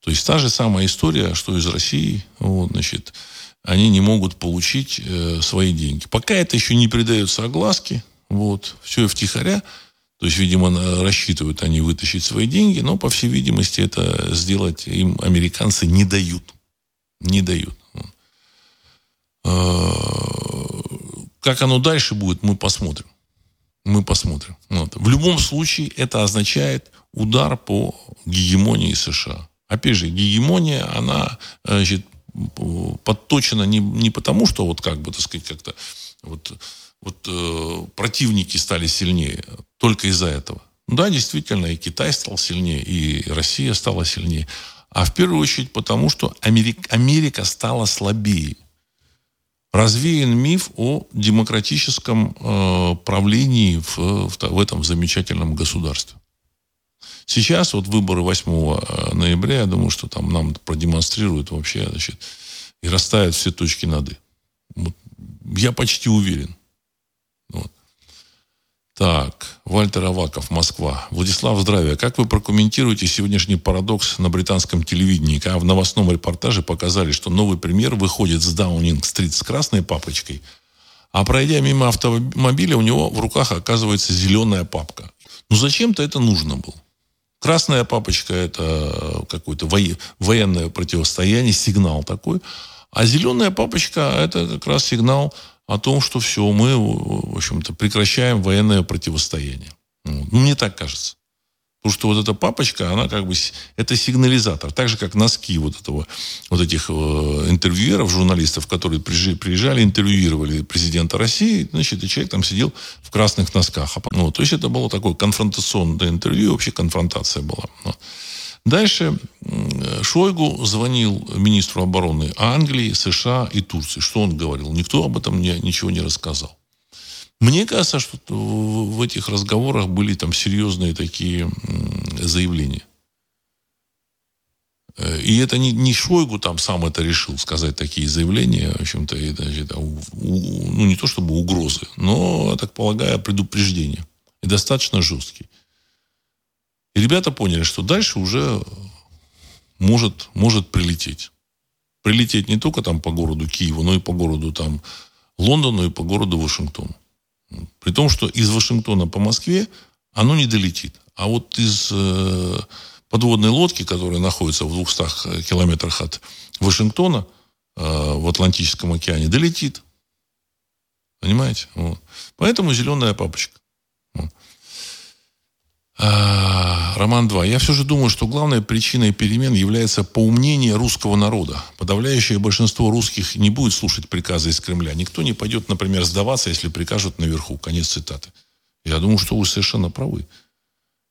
То есть та же самая история, что из России, вот, значит, они не могут получить э, свои деньги. Пока это еще не придается огласке, вот, все втихаря, то есть, видимо, рассчитывают они вытащить свои деньги, но, по всей видимости, это сделать им американцы не дают. Не дают. Э, как оно дальше будет, мы посмотрим. Мы посмотрим. Вот. В любом случае, это означает удар по гегемонии США. Опять же, гегемония, она значит, подточена не, не потому, что вот как бы, так сказать, как-то вот, вот э, противники стали сильнее, только из-за этого. Да, действительно, и Китай стал сильнее, и Россия стала сильнее. А в первую очередь потому, что Америка, Америка стала слабее. Развеян миф о демократическом э, правлении в, в, в этом замечательном государстве. Сейчас вот выборы 8 э, ноября, я думаю, что там нам продемонстрируют вообще, значит, и расставят все точки над «и». Вот, я почти уверен. Вот. Так, Вальтер Аваков, Москва. Владислав, здравия. Как вы прокомментируете сегодняшний парадокс на британском телевидении, когда в новостном репортаже показали, что новый премьер выходит с Даунинг-стрит с красной папочкой, а пройдя мимо автомобиля, у него в руках оказывается зеленая папка. Ну, зачем-то это нужно было. Красная папочка – это какое-то военное противостояние, сигнал такой. А зеленая папочка – это как раз сигнал о том, что все, мы, в общем-то, прекращаем военное противостояние. Мне так кажется. Потому что вот эта папочка, она как бы, это сигнализатор. Так же, как носки вот этого, вот этих э, интервьюеров, журналистов, которые приезжали, интервьюировали президента России, значит, и человек там сидел в красных носках. Ну, то есть это было такое конфронтационное интервью, вообще конфронтация была. Дальше Шойгу звонил министру обороны Англии, США и Турции. Что он говорил? Никто об этом мне ничего не рассказал. Мне кажется, что в этих разговорах были там серьезные такие заявления. Э, и это не, не Шойгу там сам это решил сказать такие заявления, в общем-то, это, это, ну, не то чтобы угрозы, но, так полагаю, предупреждения. И достаточно жесткие. И ребята поняли, что дальше уже может, может прилететь. Прилететь не только там по городу Киеву, но и по городу там Лондону и по городу Вашингтону. При том, что из Вашингтона по Москве оно не долетит. А вот из э, подводной лодки, которая находится в 200 километрах от Вашингтона э, в Атлантическом океане, долетит. Понимаете? Вот. Поэтому зеленая папочка. А, Роман 2. Я все же думаю, что главной причиной перемен является поумнение русского народа. Подавляющее большинство русских не будет слушать приказы из Кремля. Никто не пойдет, например, сдаваться, если прикажут наверху. Конец цитаты. Я думаю, что вы совершенно правы.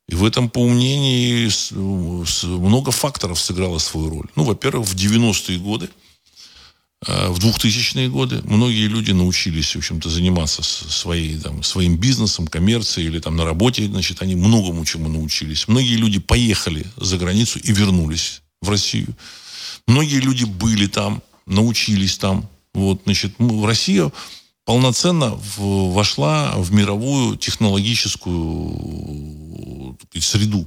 И в этом поумнении много факторов сыграло свою роль. Ну, во-первых, в 90-е годы – в 2000-е годы многие люди научились, в общем-то, заниматься своей, там, своим бизнесом, коммерцией или там на работе, значит, они многому чему научились. Многие люди поехали за границу и вернулись в Россию. Многие люди были там, научились там. Вот, значит, в Россию полноценно в, вошла в мировую технологическую сказать, среду.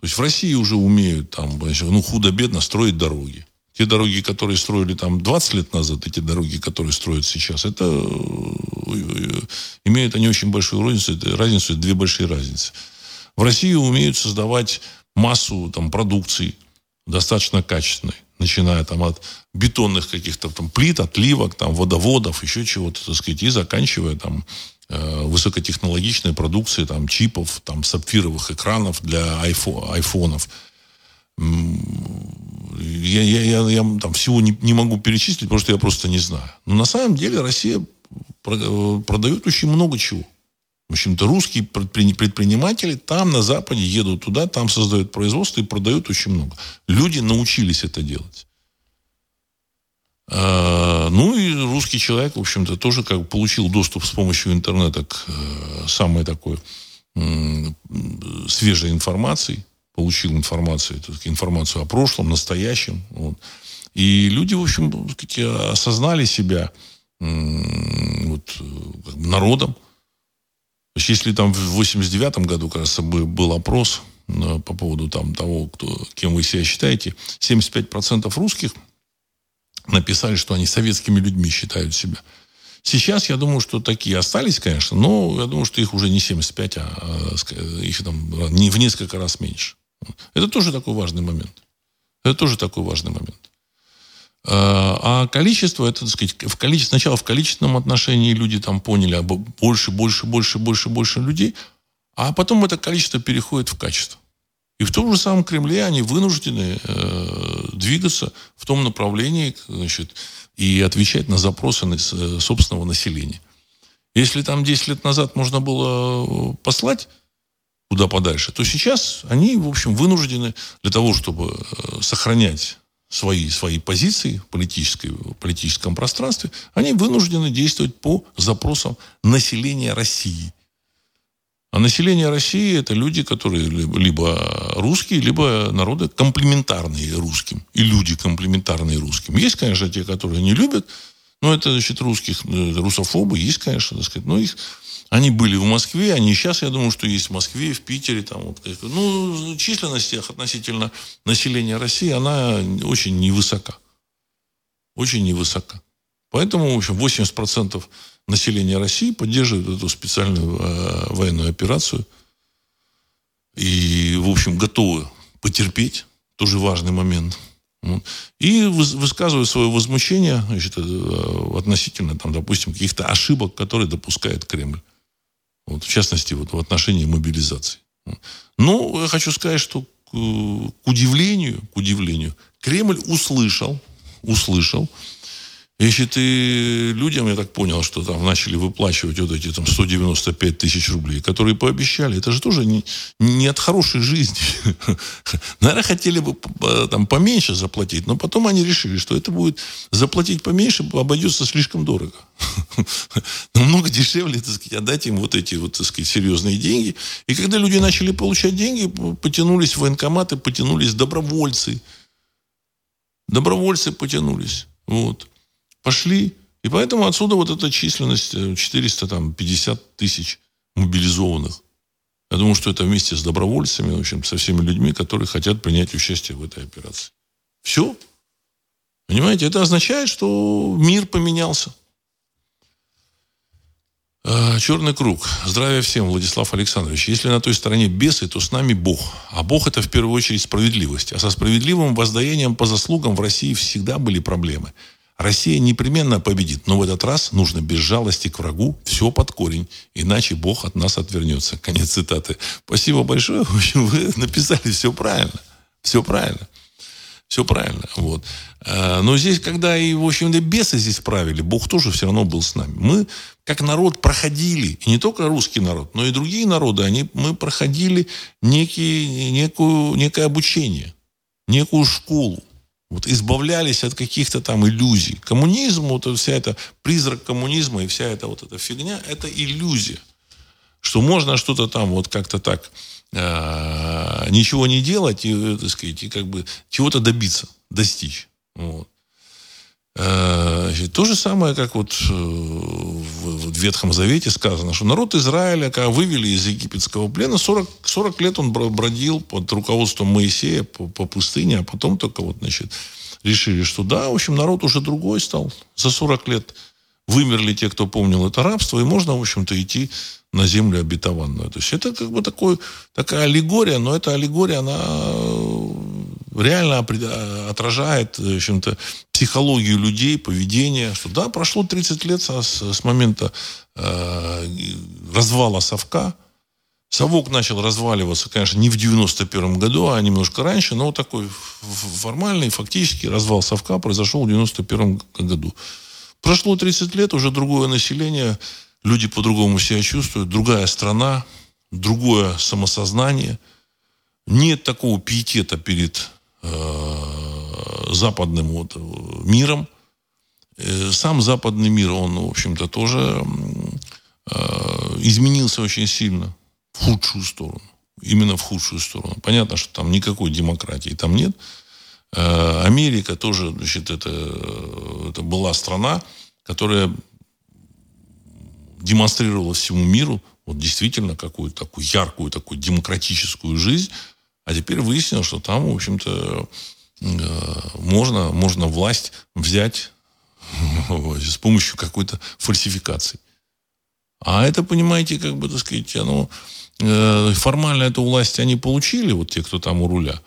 То есть в России уже умеют там, ну, худо-бедно строить дороги те дороги, которые строили там 20 лет назад, и те дороги, которые строят сейчас, это э, имеют они очень большую разницу, это, разницу, это две большие разницы. В России умеют создавать массу там, продукции достаточно качественной, начиная там от бетонных каких-то там плит, отливок, там водоводов, еще чего-то, так сказать, и заканчивая там э, высокотехнологичной продукцией, там чипов, там сапфировых экранов для айфо, айфонов я, я, я, я там всего не, не могу перечислить, потому что я просто не знаю. Но на самом деле Россия продает очень много чего. В общем-то, русские предприниматели там, на Западе, едут туда, там создают производство и продают очень много. Люди научились это делать. А, ну и русский человек, в общем-то, тоже как получил доступ с помощью интернета к э, самой такой свежей информации получил информацию, информацию о прошлом, настоящем. Вот. И люди, в общем, сказать, осознали себя вот, как народом, есть, если там в 89 году, кажется, был опрос по поводу там, того, кто, кем вы себя считаете, 75% русских написали, что они советскими людьми считают себя. Сейчас, я думаю, что такие остались, конечно, но я думаю, что их уже не 75, а, а их там не в несколько раз меньше. Это тоже такой важный момент. Это тоже такой важный момент. А, а количество, это, так сказать, в количестве, сначала в количественном отношении люди там поняли об больше, больше, больше, больше, больше людей, а потом это количество переходит в качество. И в том же самом Кремле они вынуждены э, двигаться в том направлении значит, и отвечать на запросы на, э, собственного населения. Если там 10 лет назад можно было послать куда подальше, то сейчас они, в общем, вынуждены для того, чтобы э, сохранять свои, свои позиции в политическом пространстве, они вынуждены действовать по запросам населения России. А население России это люди, которые либо русские, либо народы комплементарные русским. И люди комплементарные русским. Есть, конечно, те, которые не любят, но это, значит, русских, э, русофобы есть, конечно, так сказать, но их они были в Москве, они сейчас, я думаю, что есть в Москве, в Питере. Там, вот, ну, численность их относительно населения России, она очень невысока. Очень невысока. Поэтому, в общем, 80% населения России поддерживает эту специальную э, военную операцию. И, в общем, готовы потерпеть. Тоже важный момент. И высказывают свое возмущение значит, э, относительно, там, допустим, каких-то ошибок, которые допускает Кремль. Вот, в частности, вот, в отношении мобилизации. Ну, я хочу сказать, что к удивлению, к удивлению, Кремль услышал, услышал если ты людям, я так понял, что там начали выплачивать вот эти там 195 тысяч рублей, которые пообещали, это же тоже не, не от хорошей жизни. Наверное, хотели бы там поменьше заплатить, но потом они решили, что это будет заплатить поменьше, обойдется слишком дорого. Намного дешевле, так сказать, отдать им вот эти вот, так сказать, серьезные деньги. И когда люди начали получать деньги, потянулись военкоматы, потянулись добровольцы. Добровольцы потянулись. Вот пошли. И поэтому отсюда вот эта численность 450 э, тысяч мобилизованных. Я думаю, что это вместе с добровольцами, в общем, со всеми людьми, которые хотят принять участие в этой операции. Все. Понимаете, это означает, что мир поменялся. А, Черный круг. Здравия всем, Владислав Александрович. Если на той стороне бесы, то с нами Бог. А Бог это в первую очередь справедливость. А со справедливым воздаянием по заслугам в России всегда были проблемы. Россия непременно победит, но в этот раз нужно без жалости к врагу все под корень, иначе Бог от нас отвернется. Конец цитаты. Спасибо большое. В общем, вы написали все правильно. Все правильно. Все правильно. Вот. А, но здесь, когда и, в общем-то, бесы здесь правили, Бог тоже все равно был с нами. Мы, как народ, проходили, и не только русский народ, но и другие народы, они, мы проходили некий, некую, некое обучение, некую школу вот избавлялись от каких-то там иллюзий. Коммунизм, вот вся эта призрак коммунизма и вся эта вот эта фигня, это иллюзия. Что можно что-то там вот как-то так э, ничего не делать и, так сказать, и как бы чего-то добиться, достичь. Вот. Э, то же самое, как вот э, в Ветхом Завете сказано, что народ Израиля, когда вывели из египетского плена, 40, 40 лет он бродил под руководством Моисея по, по пустыне, а потом только вот, значит, решили, что да, в общем, народ уже другой стал. За 40 лет вымерли те, кто помнил это рабство, и можно, в общем-то, идти на землю обетованную. То есть это как бы такой, такая аллегория, но эта аллегория, она реально отражает, в общем-то, психологию людей, поведение, что да, прошло 30 лет с, с момента э, развала совка, Совок начал разваливаться, конечно, не в 91 году, а немножко раньше, но такой формальный, фактический развал совка произошел в 91 году. Прошло 30 лет, уже другое население, люди по-другому себя чувствуют, другая страна, другое самосознание. Нет такого пиетета перед Э, западным вот э, миром. Э, сам западный мир, он, в общем-то, тоже изменился очень сильно в худшую сторону. Именно в худшую сторону. Понятно, что там никакой демократии там нет. Америка тоже, значит, это, это была страна, которая демонстрировала всему миру вот действительно какую-то такую яркую, такую демократическую жизнь, а теперь выяснилось, что там, в общем-то, э, можно, можно власть взять с помощью какой-то фальсификации. А это, понимаете, как бы, так сказать, оно, э, формально эту власть они получили, вот те, кто там у руля.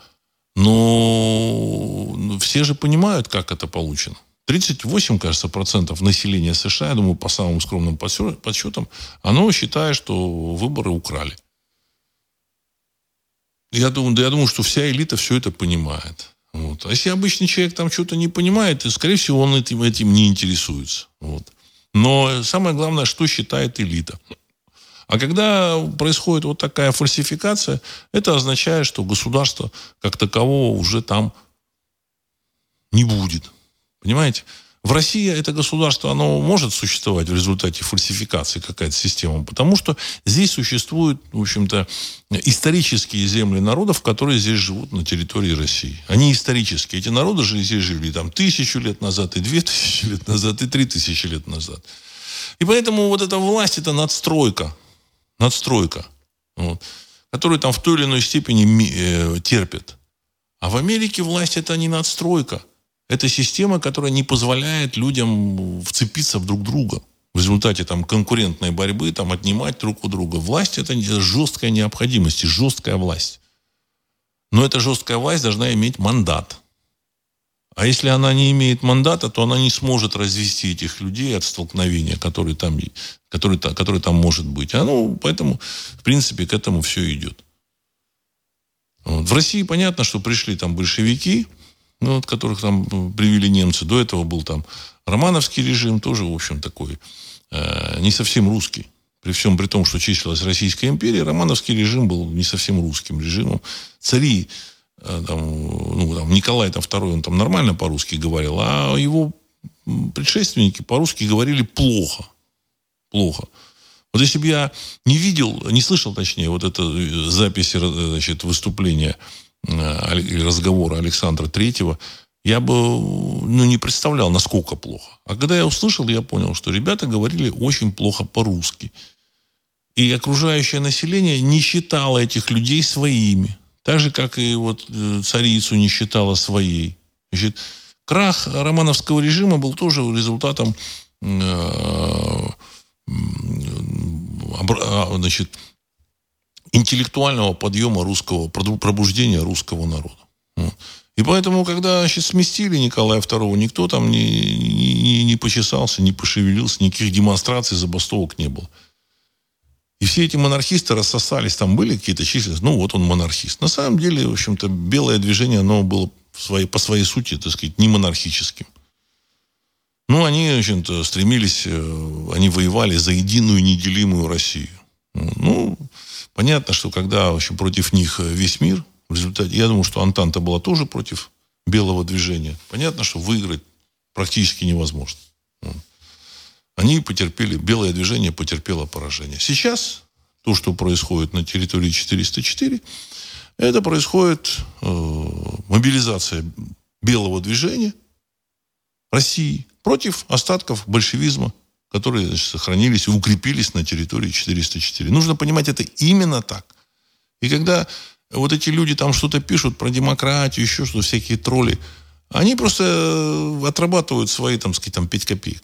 Но все же понимают, как это получено. 38, кажется, процентов населения США, я думаю, по самым скромным подсчетам, оно считает, что выборы украли. Я думаю, да я думаю, что вся элита все это понимает. Вот. А если обычный человек там что-то не понимает, то, скорее всего, он этим, этим не интересуется. Вот. Но самое главное, что считает элита. А когда происходит вот такая фальсификация, это означает, что государство как такового уже там не будет. Понимаете? В России это государство, оно может существовать в результате фальсификации какая-то система, потому что здесь существуют, в общем-то, исторические земли народов, которые здесь живут на территории России. Они исторические. Эти народы же здесь жили там тысячу лет назад, и две тысячи лет назад, и три тысячи лет назад. И поэтому вот эта власть, это надстройка. Надстройка. Вот, которую там в той или иной степени э, терпят. А в Америке власть это не надстройка. Это система, которая не позволяет людям вцепиться в друг друга. В результате там, конкурентной борьбы там, отнимать друг у друга. Власть – это жесткая необходимость, жесткая власть. Но эта жесткая власть должна иметь мандат. А если она не имеет мандата, то она не сможет развести этих людей от столкновения, который там, который, который там может быть. А ну, поэтому, в принципе, к этому все идет. Вот. В России понятно, что пришли там большевики – ну, вот, которых там ну, привели немцы. До этого был там Романовский режим, тоже, в общем, такой э, не совсем русский. При всем при том, что числилась Российская империя, Романовский режим был не совсем русским режимом. Цари, э, там, ну, там, Николай там, II, он там нормально по-русски говорил, а его предшественники по-русски говорили плохо. Плохо. Вот если бы я не видел, не слышал, точнее, вот это э, записи э, значит, выступления разговора Александра Третьего, я бы ну, не представлял, насколько плохо. А когда я услышал, я понял, что ребята говорили очень плохо по-русски. И окружающее население не считало этих людей своими. Так же, как и вот э, царицу не считала своей. Значит, крах романовского режима был тоже результатом э, а, значит, интеллектуального подъема русского, пробуждения русского народа. И поэтому, когда значит, сместили Николая II, никто там не, не, не почесался, не пошевелился, никаких демонстраций, забастовок не было. И все эти монархисты рассосались, там были какие-то численности, ну вот он монархист. На самом деле, в общем-то, белое движение, оно было своей, по своей сути, так сказать, не монархическим. Ну, они, в общем-то, стремились, э, они воевали за единую неделимую Россию. Ну, Понятно, что когда в общем, против них э, весь мир, в результате, я думаю, что Антанта была тоже против белого движения. Понятно, что выиграть практически невозможно. Они потерпели, белое движение потерпело поражение. Сейчас то, что происходит на территории 404, это происходит э, мобилизация белого движения России против остатков большевизма которые значит, сохранились и укрепились на территории 404. Нужно понимать это именно так. И когда вот эти люди там что-то пишут про демократию, еще что всякие тролли, они просто э, отрабатывают свои, там, сказать, там, 5 копеек.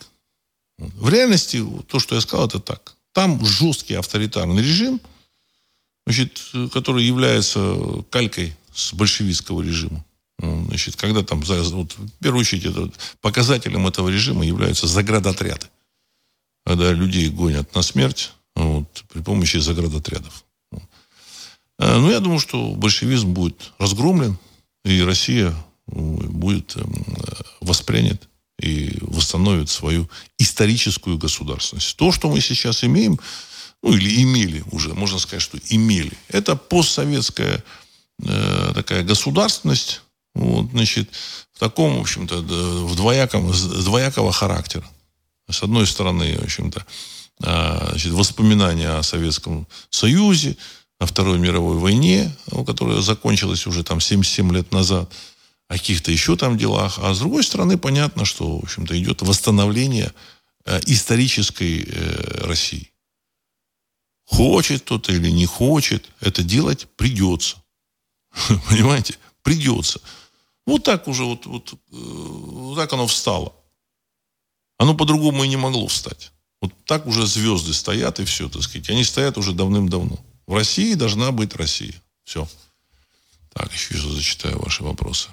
В реальности то, что я сказал, это так. Там жесткий авторитарный режим, значит, который является калькой с большевистского режима. Значит, когда там, вот, в первую очередь, это, показателем этого режима являются заградотряды когда людей гонят на смерть вот, при помощи заградотрядов. А, ну, я думаю, что большевизм будет разгромлен, и Россия будет эм, воспринят и восстановит свою историческую государственность. То, что мы сейчас имеем, ну или имели уже, можно сказать, что имели, это постсоветская э, такая государственность, вот, значит, в таком, в общем-то, в двояком, двоякого характера. С одной стороны, в общем-то, а, значит, воспоминания о Советском Союзе, о Второй мировой войне, которая закончилась уже там 77 лет назад, о каких-то еще там делах. А с другой стороны, понятно, что, в общем-то, идет восстановление э, исторической э, России. Хочет кто-то или не хочет, это делать придется. Понимаете? Придется. Вот так уже, вот, вот, э, вот так оно встало. Оно по-другому и не могло встать. Вот так уже звезды стоят и все, так сказать. Они стоят уже давным-давно. В России должна быть Россия. Все. Так, еще зачитаю ваши вопросы.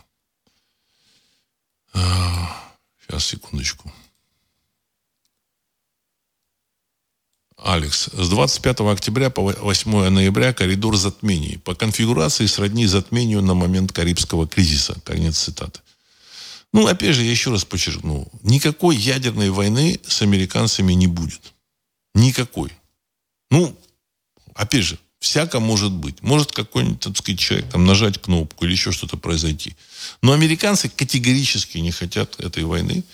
А, сейчас, секундочку. Алекс. С 25 октября по 8 ноября коридор затмений. По конфигурации сродни затмению на момент Карибского кризиса. Конец цитаты. Ну, опять же, я еще раз подчеркну. Никакой ядерной войны с американцами не будет. Никакой. Ну, опять же, всяко может быть. Может какой-нибудь, так сказать, человек там нажать кнопку или еще что-то произойти. Но американцы категорически не хотят этой войны.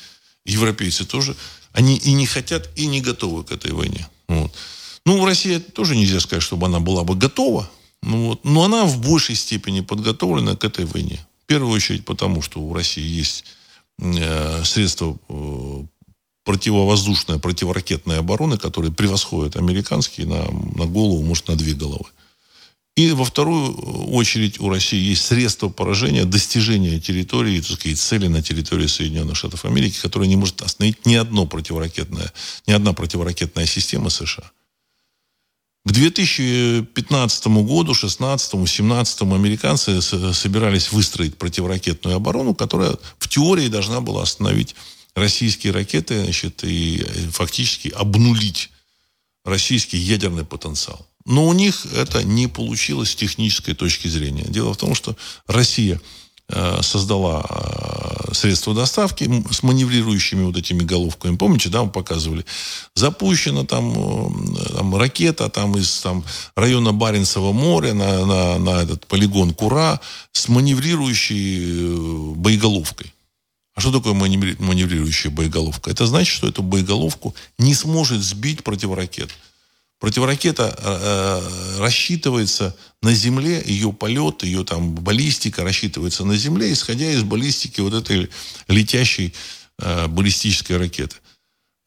Европейцы тоже. Они и не хотят, и не готовы к этой войне. Вот. Ну, России тоже нельзя сказать, чтобы она была бы готова. Ну, вот. Но она в большей степени подготовлена к этой войне. Первую очередь потому, что у России есть э, средства э, противовоздушной, противоракетной обороны, которые превосходят американские на, на голову, может, на две головы. И во вторую очередь у России есть средства поражения, достижения территории, так сказать, цели на территории Соединенных Штатов Америки, которые не может остановить ни одно противоракетная, ни одна противоракетная система США. К 2015 году, 16 17 американцы собирались выстроить противоракетную оборону, которая в теории должна была остановить российские ракеты значит, и фактически обнулить российский ядерный потенциал. Но у них это не получилось с технической точки зрения. Дело в том, что Россия э, создала э, средства доставки с маневрирующими вот этими головками. Помните, да, мы показывали? Запущена там, э, там ракета там, из там, района Баренцева моря на, на, на этот полигон Кура с маневрирующей боеголовкой. А что такое маневрирующая боеголовка? Это значит, что эту боеголовку не сможет сбить противоракет. Противоракета э, э, рассчитывается на Земле, ее полет, ее там баллистика рассчитывается на Земле, исходя из баллистики вот этой летящей э, баллистической ракеты.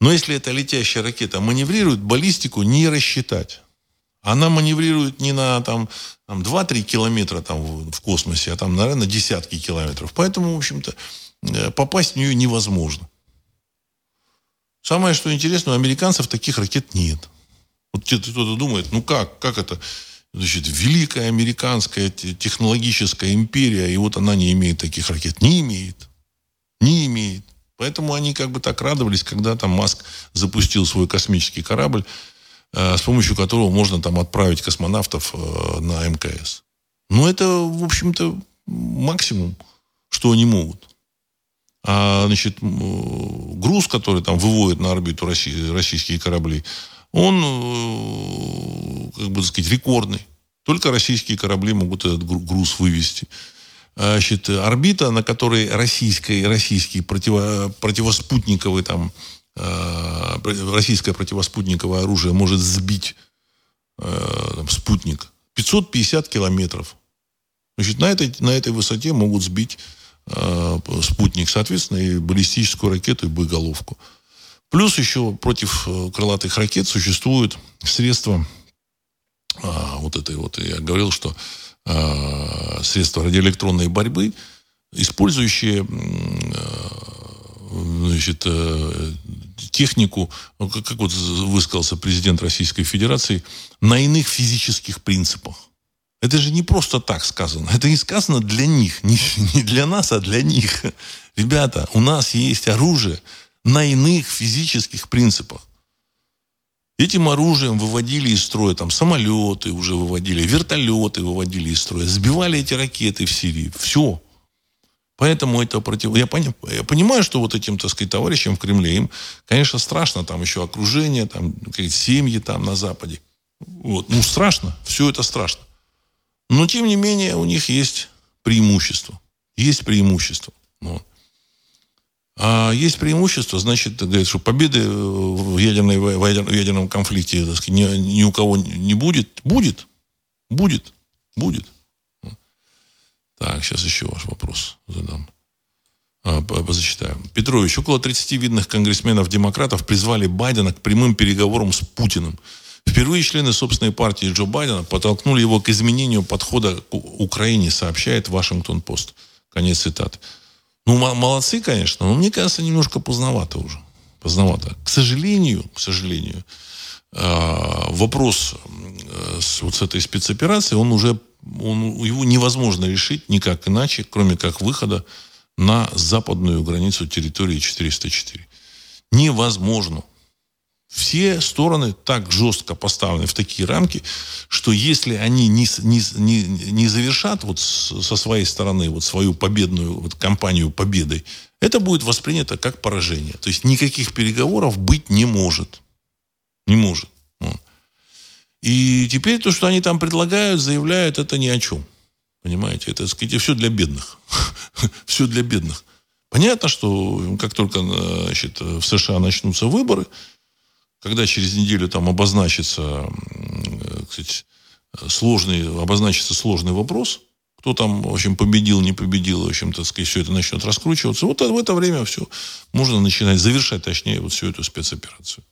Но если эта летящая ракета маневрирует, баллистику не рассчитать. Она маневрирует не на там, там 2-3 километра там, в, в космосе, а там, наверное, десятки километров. Поэтому, в общем-то, э, попасть в нее невозможно. Самое, что интересно, у американцев таких ракет нет. Вот кто-то думает, ну как, как это? Значит, великая американская технологическая империя, и вот она не имеет таких ракет. Не имеет. Не имеет. Поэтому они как бы так радовались, когда там Маск запустил свой космический корабль, э, с помощью которого можно там отправить космонавтов э, на МКС. Но это, в общем-то, максимум, что они могут. А, значит, груз, который там выводит на орбиту российские корабли, он, э, как бы сказать, рекордный. Только российские корабли могут этот груз вывести. А, значит, орбита, на которой российское, российский противо, противоспутниковый там, э, российское противоспутниковое оружие может сбить э, там, спутник 550 километров. Значит, на этой, на этой высоте могут сбить э, спутник, соответственно, и баллистическую ракету, и боеголовку. Плюс еще против э, крылатых ракет существуют средства а, вот этой вот, я говорил, что а, средства радиоэлектронной борьбы, использующие а, значит, а, технику, ну, как вот высказался президент Российской Федерации, на иных физических принципах. Это же не просто так сказано. Это не сказано для них. Не, не для нас, а для них. Ребята, у нас есть оружие, на иных физических принципах. Этим оружием выводили из строя там самолеты уже выводили, вертолеты выводили из строя, сбивали эти ракеты в Сирии. Все. Поэтому это против... Я, пони... я понимаю, что вот этим, так сказать, товарищам в Кремле, им, конечно, страшно, там еще окружение, там, семьи там на Западе. Вот. Ну, страшно, все это страшно. Но, тем не менее, у них есть преимущество. Есть преимущество. Вот. А есть преимущество, значит, говорит, что победы в, ядерной, в ядерном конфликте так сказать, ни, ни у кого не будет. Будет. Будет. Будет. Так, сейчас еще ваш вопрос задам. А, зачитаю. Петрович, около 30 видных конгрессменов-демократов призвали Байдена к прямым переговорам с Путиным. Впервые члены собственной партии Джо Байдена подтолкнули его к изменению подхода к Украине, сообщает Вашингтон-Пост. Конец цитаты. Ну, молодцы, конечно, но мне кажется, немножко поздновато уже. Поздновато. К сожалению, к сожалению, а, вопрос э, с, вот с этой спецоперацией, он уже, он, его невозможно решить никак иначе, кроме как выхода на западную границу территории 404. Невозможно. Все стороны так жестко поставлены в такие рамки, что если они не, не, не, не завершат вот со своей стороны вот свою победную вот кампанию победой, это будет воспринято как поражение. То есть никаких переговоров быть не может. Не может. И теперь то, что они там предлагают, заявляют, это ни о чем. Понимаете, это, так сказать, все для бедных. все для бедных. Понятно, что как только значит, в США начнутся выборы, когда через неделю там обозначится, кстати, сложный, обозначится сложный вопрос, кто там, в общем, победил, не победил, в общем, так сказать, все это начнет раскручиваться. Вот в это время все можно начинать, завершать, точнее, вот всю эту спецоперацию.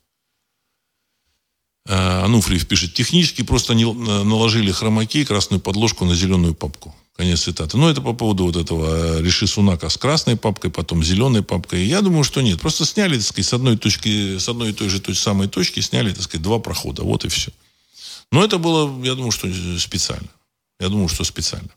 Э, Ануфриев пишет, технически просто наложили хромаки красную подложку на зеленую папку. Конец цитаты. Но это по поводу вот этого э, Реши Сунака с красной папкой, потом зеленой папкой. Я думаю, что нет. Просто сняли, так сказать, с одной точки, с одной и той же той самой точки сняли, так сказать, два прохода. Вот и все. Но это было, я думаю, что специально. Я думаю, что специально.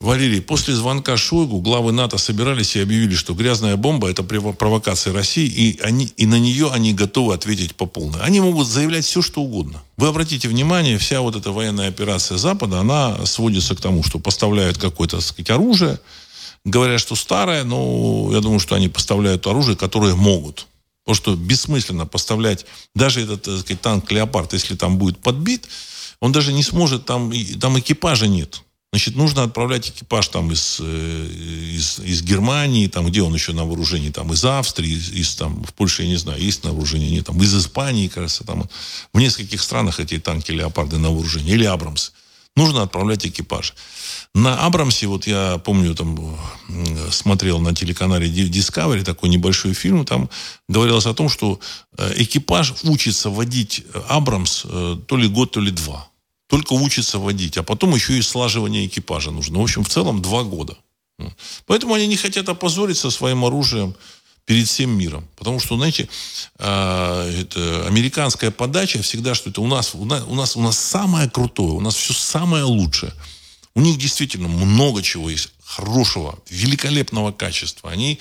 Валерий, после звонка Шойгу главы НАТО собирались и объявили, что грязная бомба – это провокация России, и, они, и на нее они готовы ответить по полной. Они могут заявлять все, что угодно. Вы обратите внимание, вся вот эта военная операция Запада, она сводится к тому, что поставляют какое-то, так сказать, оружие, говорят, что старое, но я думаю, что они поставляют оружие, которое могут. Потому что бессмысленно поставлять даже этот, так сказать, танк «Леопард», если там будет подбит, он даже не сможет, там, там экипажа нет. Значит, нужно отправлять экипаж там из, э, из, из Германии, там, где он еще на вооружении, там, из Австрии, из, из там, в Польше, я не знаю, есть на вооружении, нет, там, из Испании, кажется, там, в нескольких странах эти танки Леопарды на вооружении, или Абрамс. Нужно отправлять экипаж. На Абрамсе, вот я помню, там, смотрел на телеканале Discovery такой небольшой фильм, там говорилось о том, что э, экипаж учится водить Абрамс э, то ли год, то ли два только учится водить, а потом еще и слаживание экипажа нужно. В общем, в целом два года. Поэтому они не хотят опозориться своим оружием перед всем миром. Потому что, знаете, а, это, американская подача всегда, что это у нас, у нас, у нас, самое крутое, у нас все самое лучшее. У них действительно много чего есть хорошего, великолепного качества. Они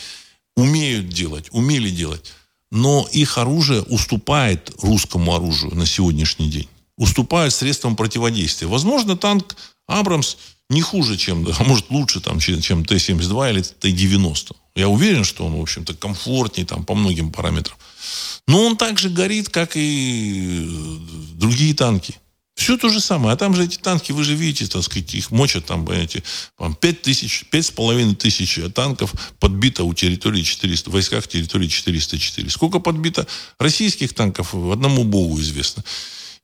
умеют делать, умели делать. Но их оружие уступает русскому оружию на сегодняшний день уступают средствам противодействия. Возможно, танк Абрамс не хуже, чем, а может лучше, там, чем Т-72 или Т-90. Я уверен, что он, в общем-то, комфортнее там, по многим параметрам. Но он также горит, как и другие танки. Все то же самое. А там же эти танки, вы же видите, так сказать, их мочат там, понимаете, там 5 тысяч, пять с половиной тысяч танков подбито у территории 400, в войсках территории 404. Сколько подбито российских танков, одному богу известно.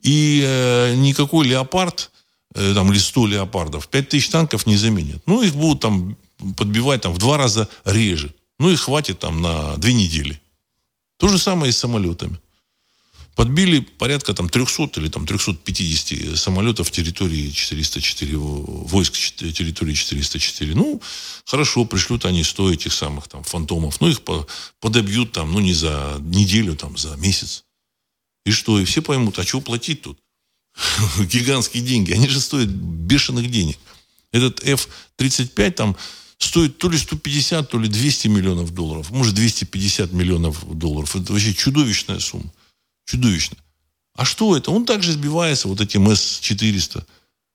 И э, никакой леопард, э, там, или 100 леопардов, 5 тысяч танков не заменит. Ну, их будут там подбивать там, в два раза реже. Ну, и хватит там на две недели. То же самое и с самолетами. Подбили порядка там 300 или там 350 самолетов территории 404, войск территории 404. Ну, хорошо, пришлют они 100 этих самых там фантомов. Ну, их подобьют там, ну, не за неделю, там, за месяц. И что? И все поймут, а что платить тут? Гигантские деньги. Они же стоят бешеных денег. Этот F-35 там стоит то ли 150, то ли 200 миллионов долларов. Может, 250 миллионов долларов. Это вообще чудовищная сумма. Чудовищно. А что это? Он также сбивается вот этим С-400.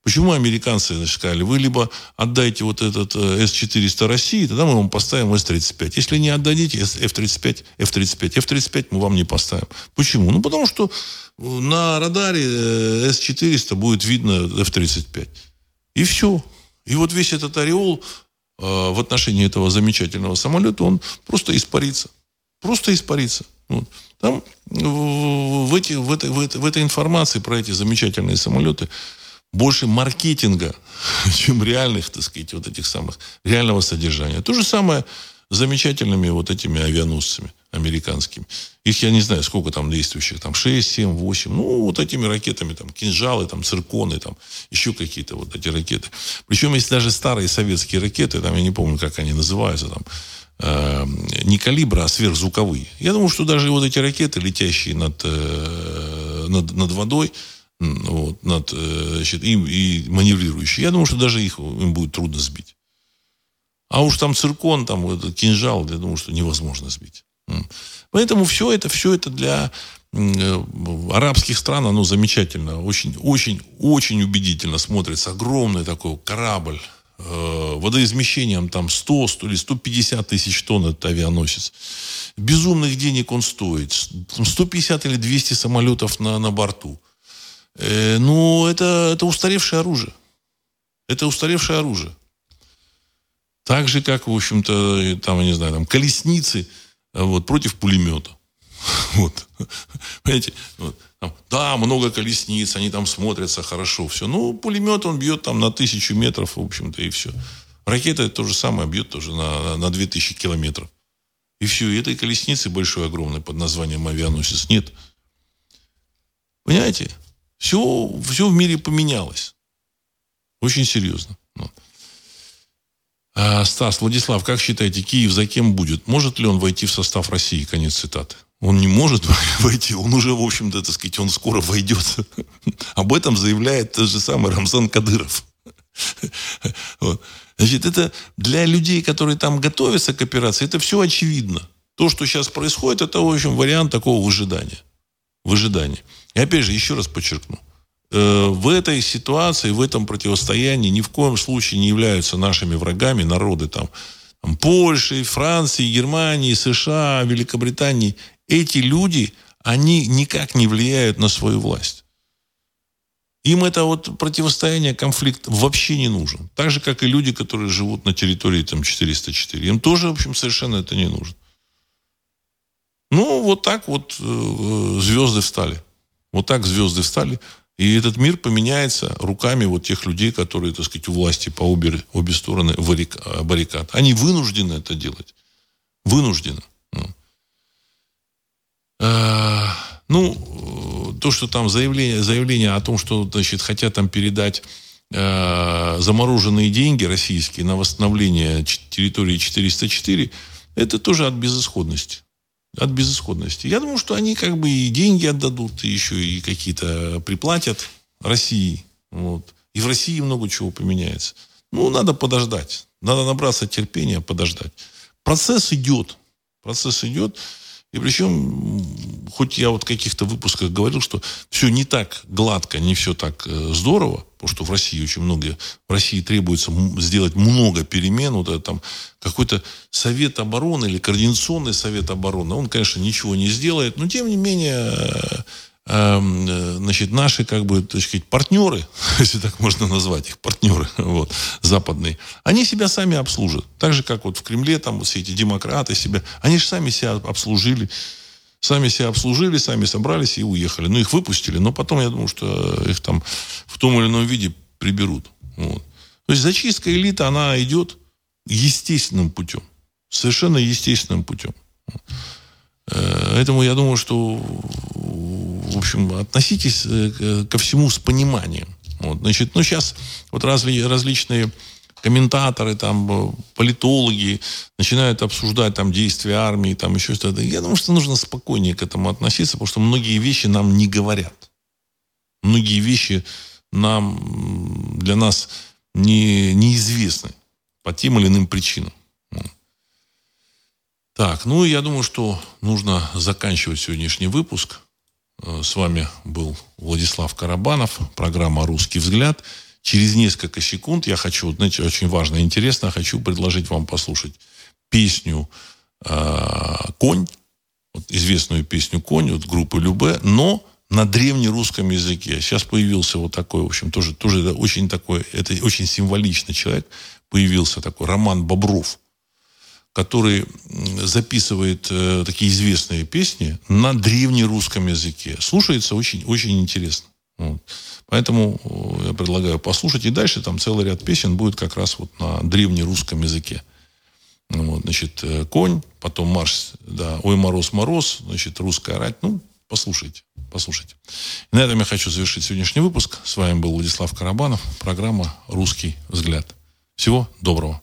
Почему американцы значит, сказали, вы либо отдайте вот этот э, С-400 России, тогда мы вам поставим С-35. Если не отдадите F-35, F-35, F-35 мы вам не поставим. Почему? Ну, потому что на радаре э, С-400 будет видно F-35. И все. И вот весь этот ореол э, в отношении этого замечательного самолета, он просто испарится. Просто испарится. Вот. Там в, эти, в, этой, в, этой, в этой информации про эти замечательные самолеты больше маркетинга, чем реальных, так сказать, вот этих самых, реального содержания. То же самое с замечательными вот этими авианосцами американскими. Их, я не знаю, сколько там действующих, там 6, 7, 8. Ну, вот этими ракетами, там, кинжалы, там, цирконы, там, еще какие-то вот эти ракеты. Причем есть даже старые советские ракеты, там, я не помню, как они называются, там, э, не калибра, а сверхзвуковые. Я думаю, что даже вот эти ракеты, летящие над, э, над, над водой, вот, над, э, значит, и, и маневрирующие, я думаю, что даже их им будет трудно сбить. А уж там циркон, там этот кинжал, я думаю, что невозможно сбить. Поэтому все это, все это для э, арабских стран, оно замечательно, очень, очень, очень убедительно смотрится. Огромный такой корабль, э, водоизмещением там 100, 100 или 150 тысяч тонн этот авианосец. Безумных денег он стоит. 150 или 200 самолетов на, на борту. Э, ну, это, это устаревшее оружие. Это устаревшее оружие. Так же, как, в общем-то, там, я не знаю, там, колесницы – вот, против пулемета. Вот. Понимаете? Вот. Там, да, много колесниц, они там смотрятся хорошо, все. Ну, пулемет он бьет там на тысячу метров, в общем-то, и все. Ракета то же самое бьет тоже на, на 2000 километров. И все. И этой колесницы большой, огромной, под названием авианосец, нет. Понимаете? Все, все в мире поменялось. Очень серьезно. Вот. А, Стас, Владислав, как считаете, Киев за кем будет? Может ли он войти в состав России? Конец цитаты. Он не может войти, он уже, в общем-то, так сказать, он скоро войдет. Об этом заявляет тот же самый Рамзан Кадыров. Значит, это для людей, которые там готовятся к операции, это все очевидно. То, что сейчас происходит, это, в общем, вариант такого выжидания. Выжидания. И опять же, еще раз подчеркну. Э, в этой ситуации, в этом противостоянии ни в коем случае не являются нашими врагами народы там, там Польши, Франции, Германии, США, Великобритании. Эти люди, они никак не влияют на свою власть. Им это вот противостояние, конфликт вообще не нужен. Так же, как и люди, которые живут на территории там 404. Им тоже, в общем, совершенно это не нужно. Ну, вот так вот э, звезды встали. Вот так звезды встали. И этот мир поменяется руками вот тех людей, которые, так сказать, у власти по обе, обе стороны баррикад. Они вынуждены это делать. Вынуждены. Ну, а, ну то, что там заявление, заявление о том, что, значит, хотят там передать э, замороженные деньги российские на восстановление территории 404, это тоже от безысходности от безысходности. Я думаю, что они как бы и деньги отдадут, и еще и какие-то приплатят России. Вот. И в России много чего поменяется. Ну, надо подождать. Надо набраться терпения, подождать. Процесс идет. Процесс идет. И причем, хоть я вот в каких-то выпусках говорил, что все не так гладко, не все так э, здорово, потому что в России очень много, в России требуется сделать много перемен, вот это там какой-то совет обороны или координационный совет обороны, он, конечно, ничего не сделает, но тем не менее э, значит, наши, как бы, так сказать, партнеры, если так можно назвать их, партнеры, вот, западные, они себя сами обслужат. Так же, как вот в Кремле, там, вот все эти демократы себя, они же сами себя обслужили, сами себя обслужили, сами собрались и уехали. Ну, их выпустили, но потом, я думаю, что их там в том или ином виде приберут. Вот. То есть зачистка элиты, она идет естественным путем. Совершенно естественным путем. Э, поэтому я думаю, что в общем, относитесь э, ко всему с пониманием. Вот, значит, ну, сейчас вот разли, различные комментаторы, там, э, политологи начинают обсуждать там действия армии, там еще что-то. Я думаю, что нужно спокойнее к этому относиться, потому что многие вещи нам не говорят. Многие вещи нам, для нас не, неизвестны по тем или иным причинам. Так, ну, я думаю, что нужно заканчивать сегодняшний выпуск. Э, с вами был Владислав Карабанов, программа «Русский взгляд». Через несколько секунд я хочу, знаете, очень важно и интересно, хочу предложить вам послушать песню э, «Конь», вот известную песню «Конь» от группы «Любе», но на древнерусском языке. Сейчас появился вот такой, в общем, тоже, тоже очень такой, это очень символичный человек, появился такой Роман Бобров – который записывает э, такие известные песни на древнерусском языке. Слушается очень, очень интересно. Вот. Поэтому я предлагаю послушать. И дальше там целый ряд песен будет как раз вот на древнерусском языке. Ну, вот, значит, конь, потом марш, да, ой, мороз, мороз, значит, русская рать. Ну, послушайте, послушайте. И на этом я хочу завершить сегодняшний выпуск. С вами был Владислав Карабанов, программа «Русский взгляд». Всего доброго.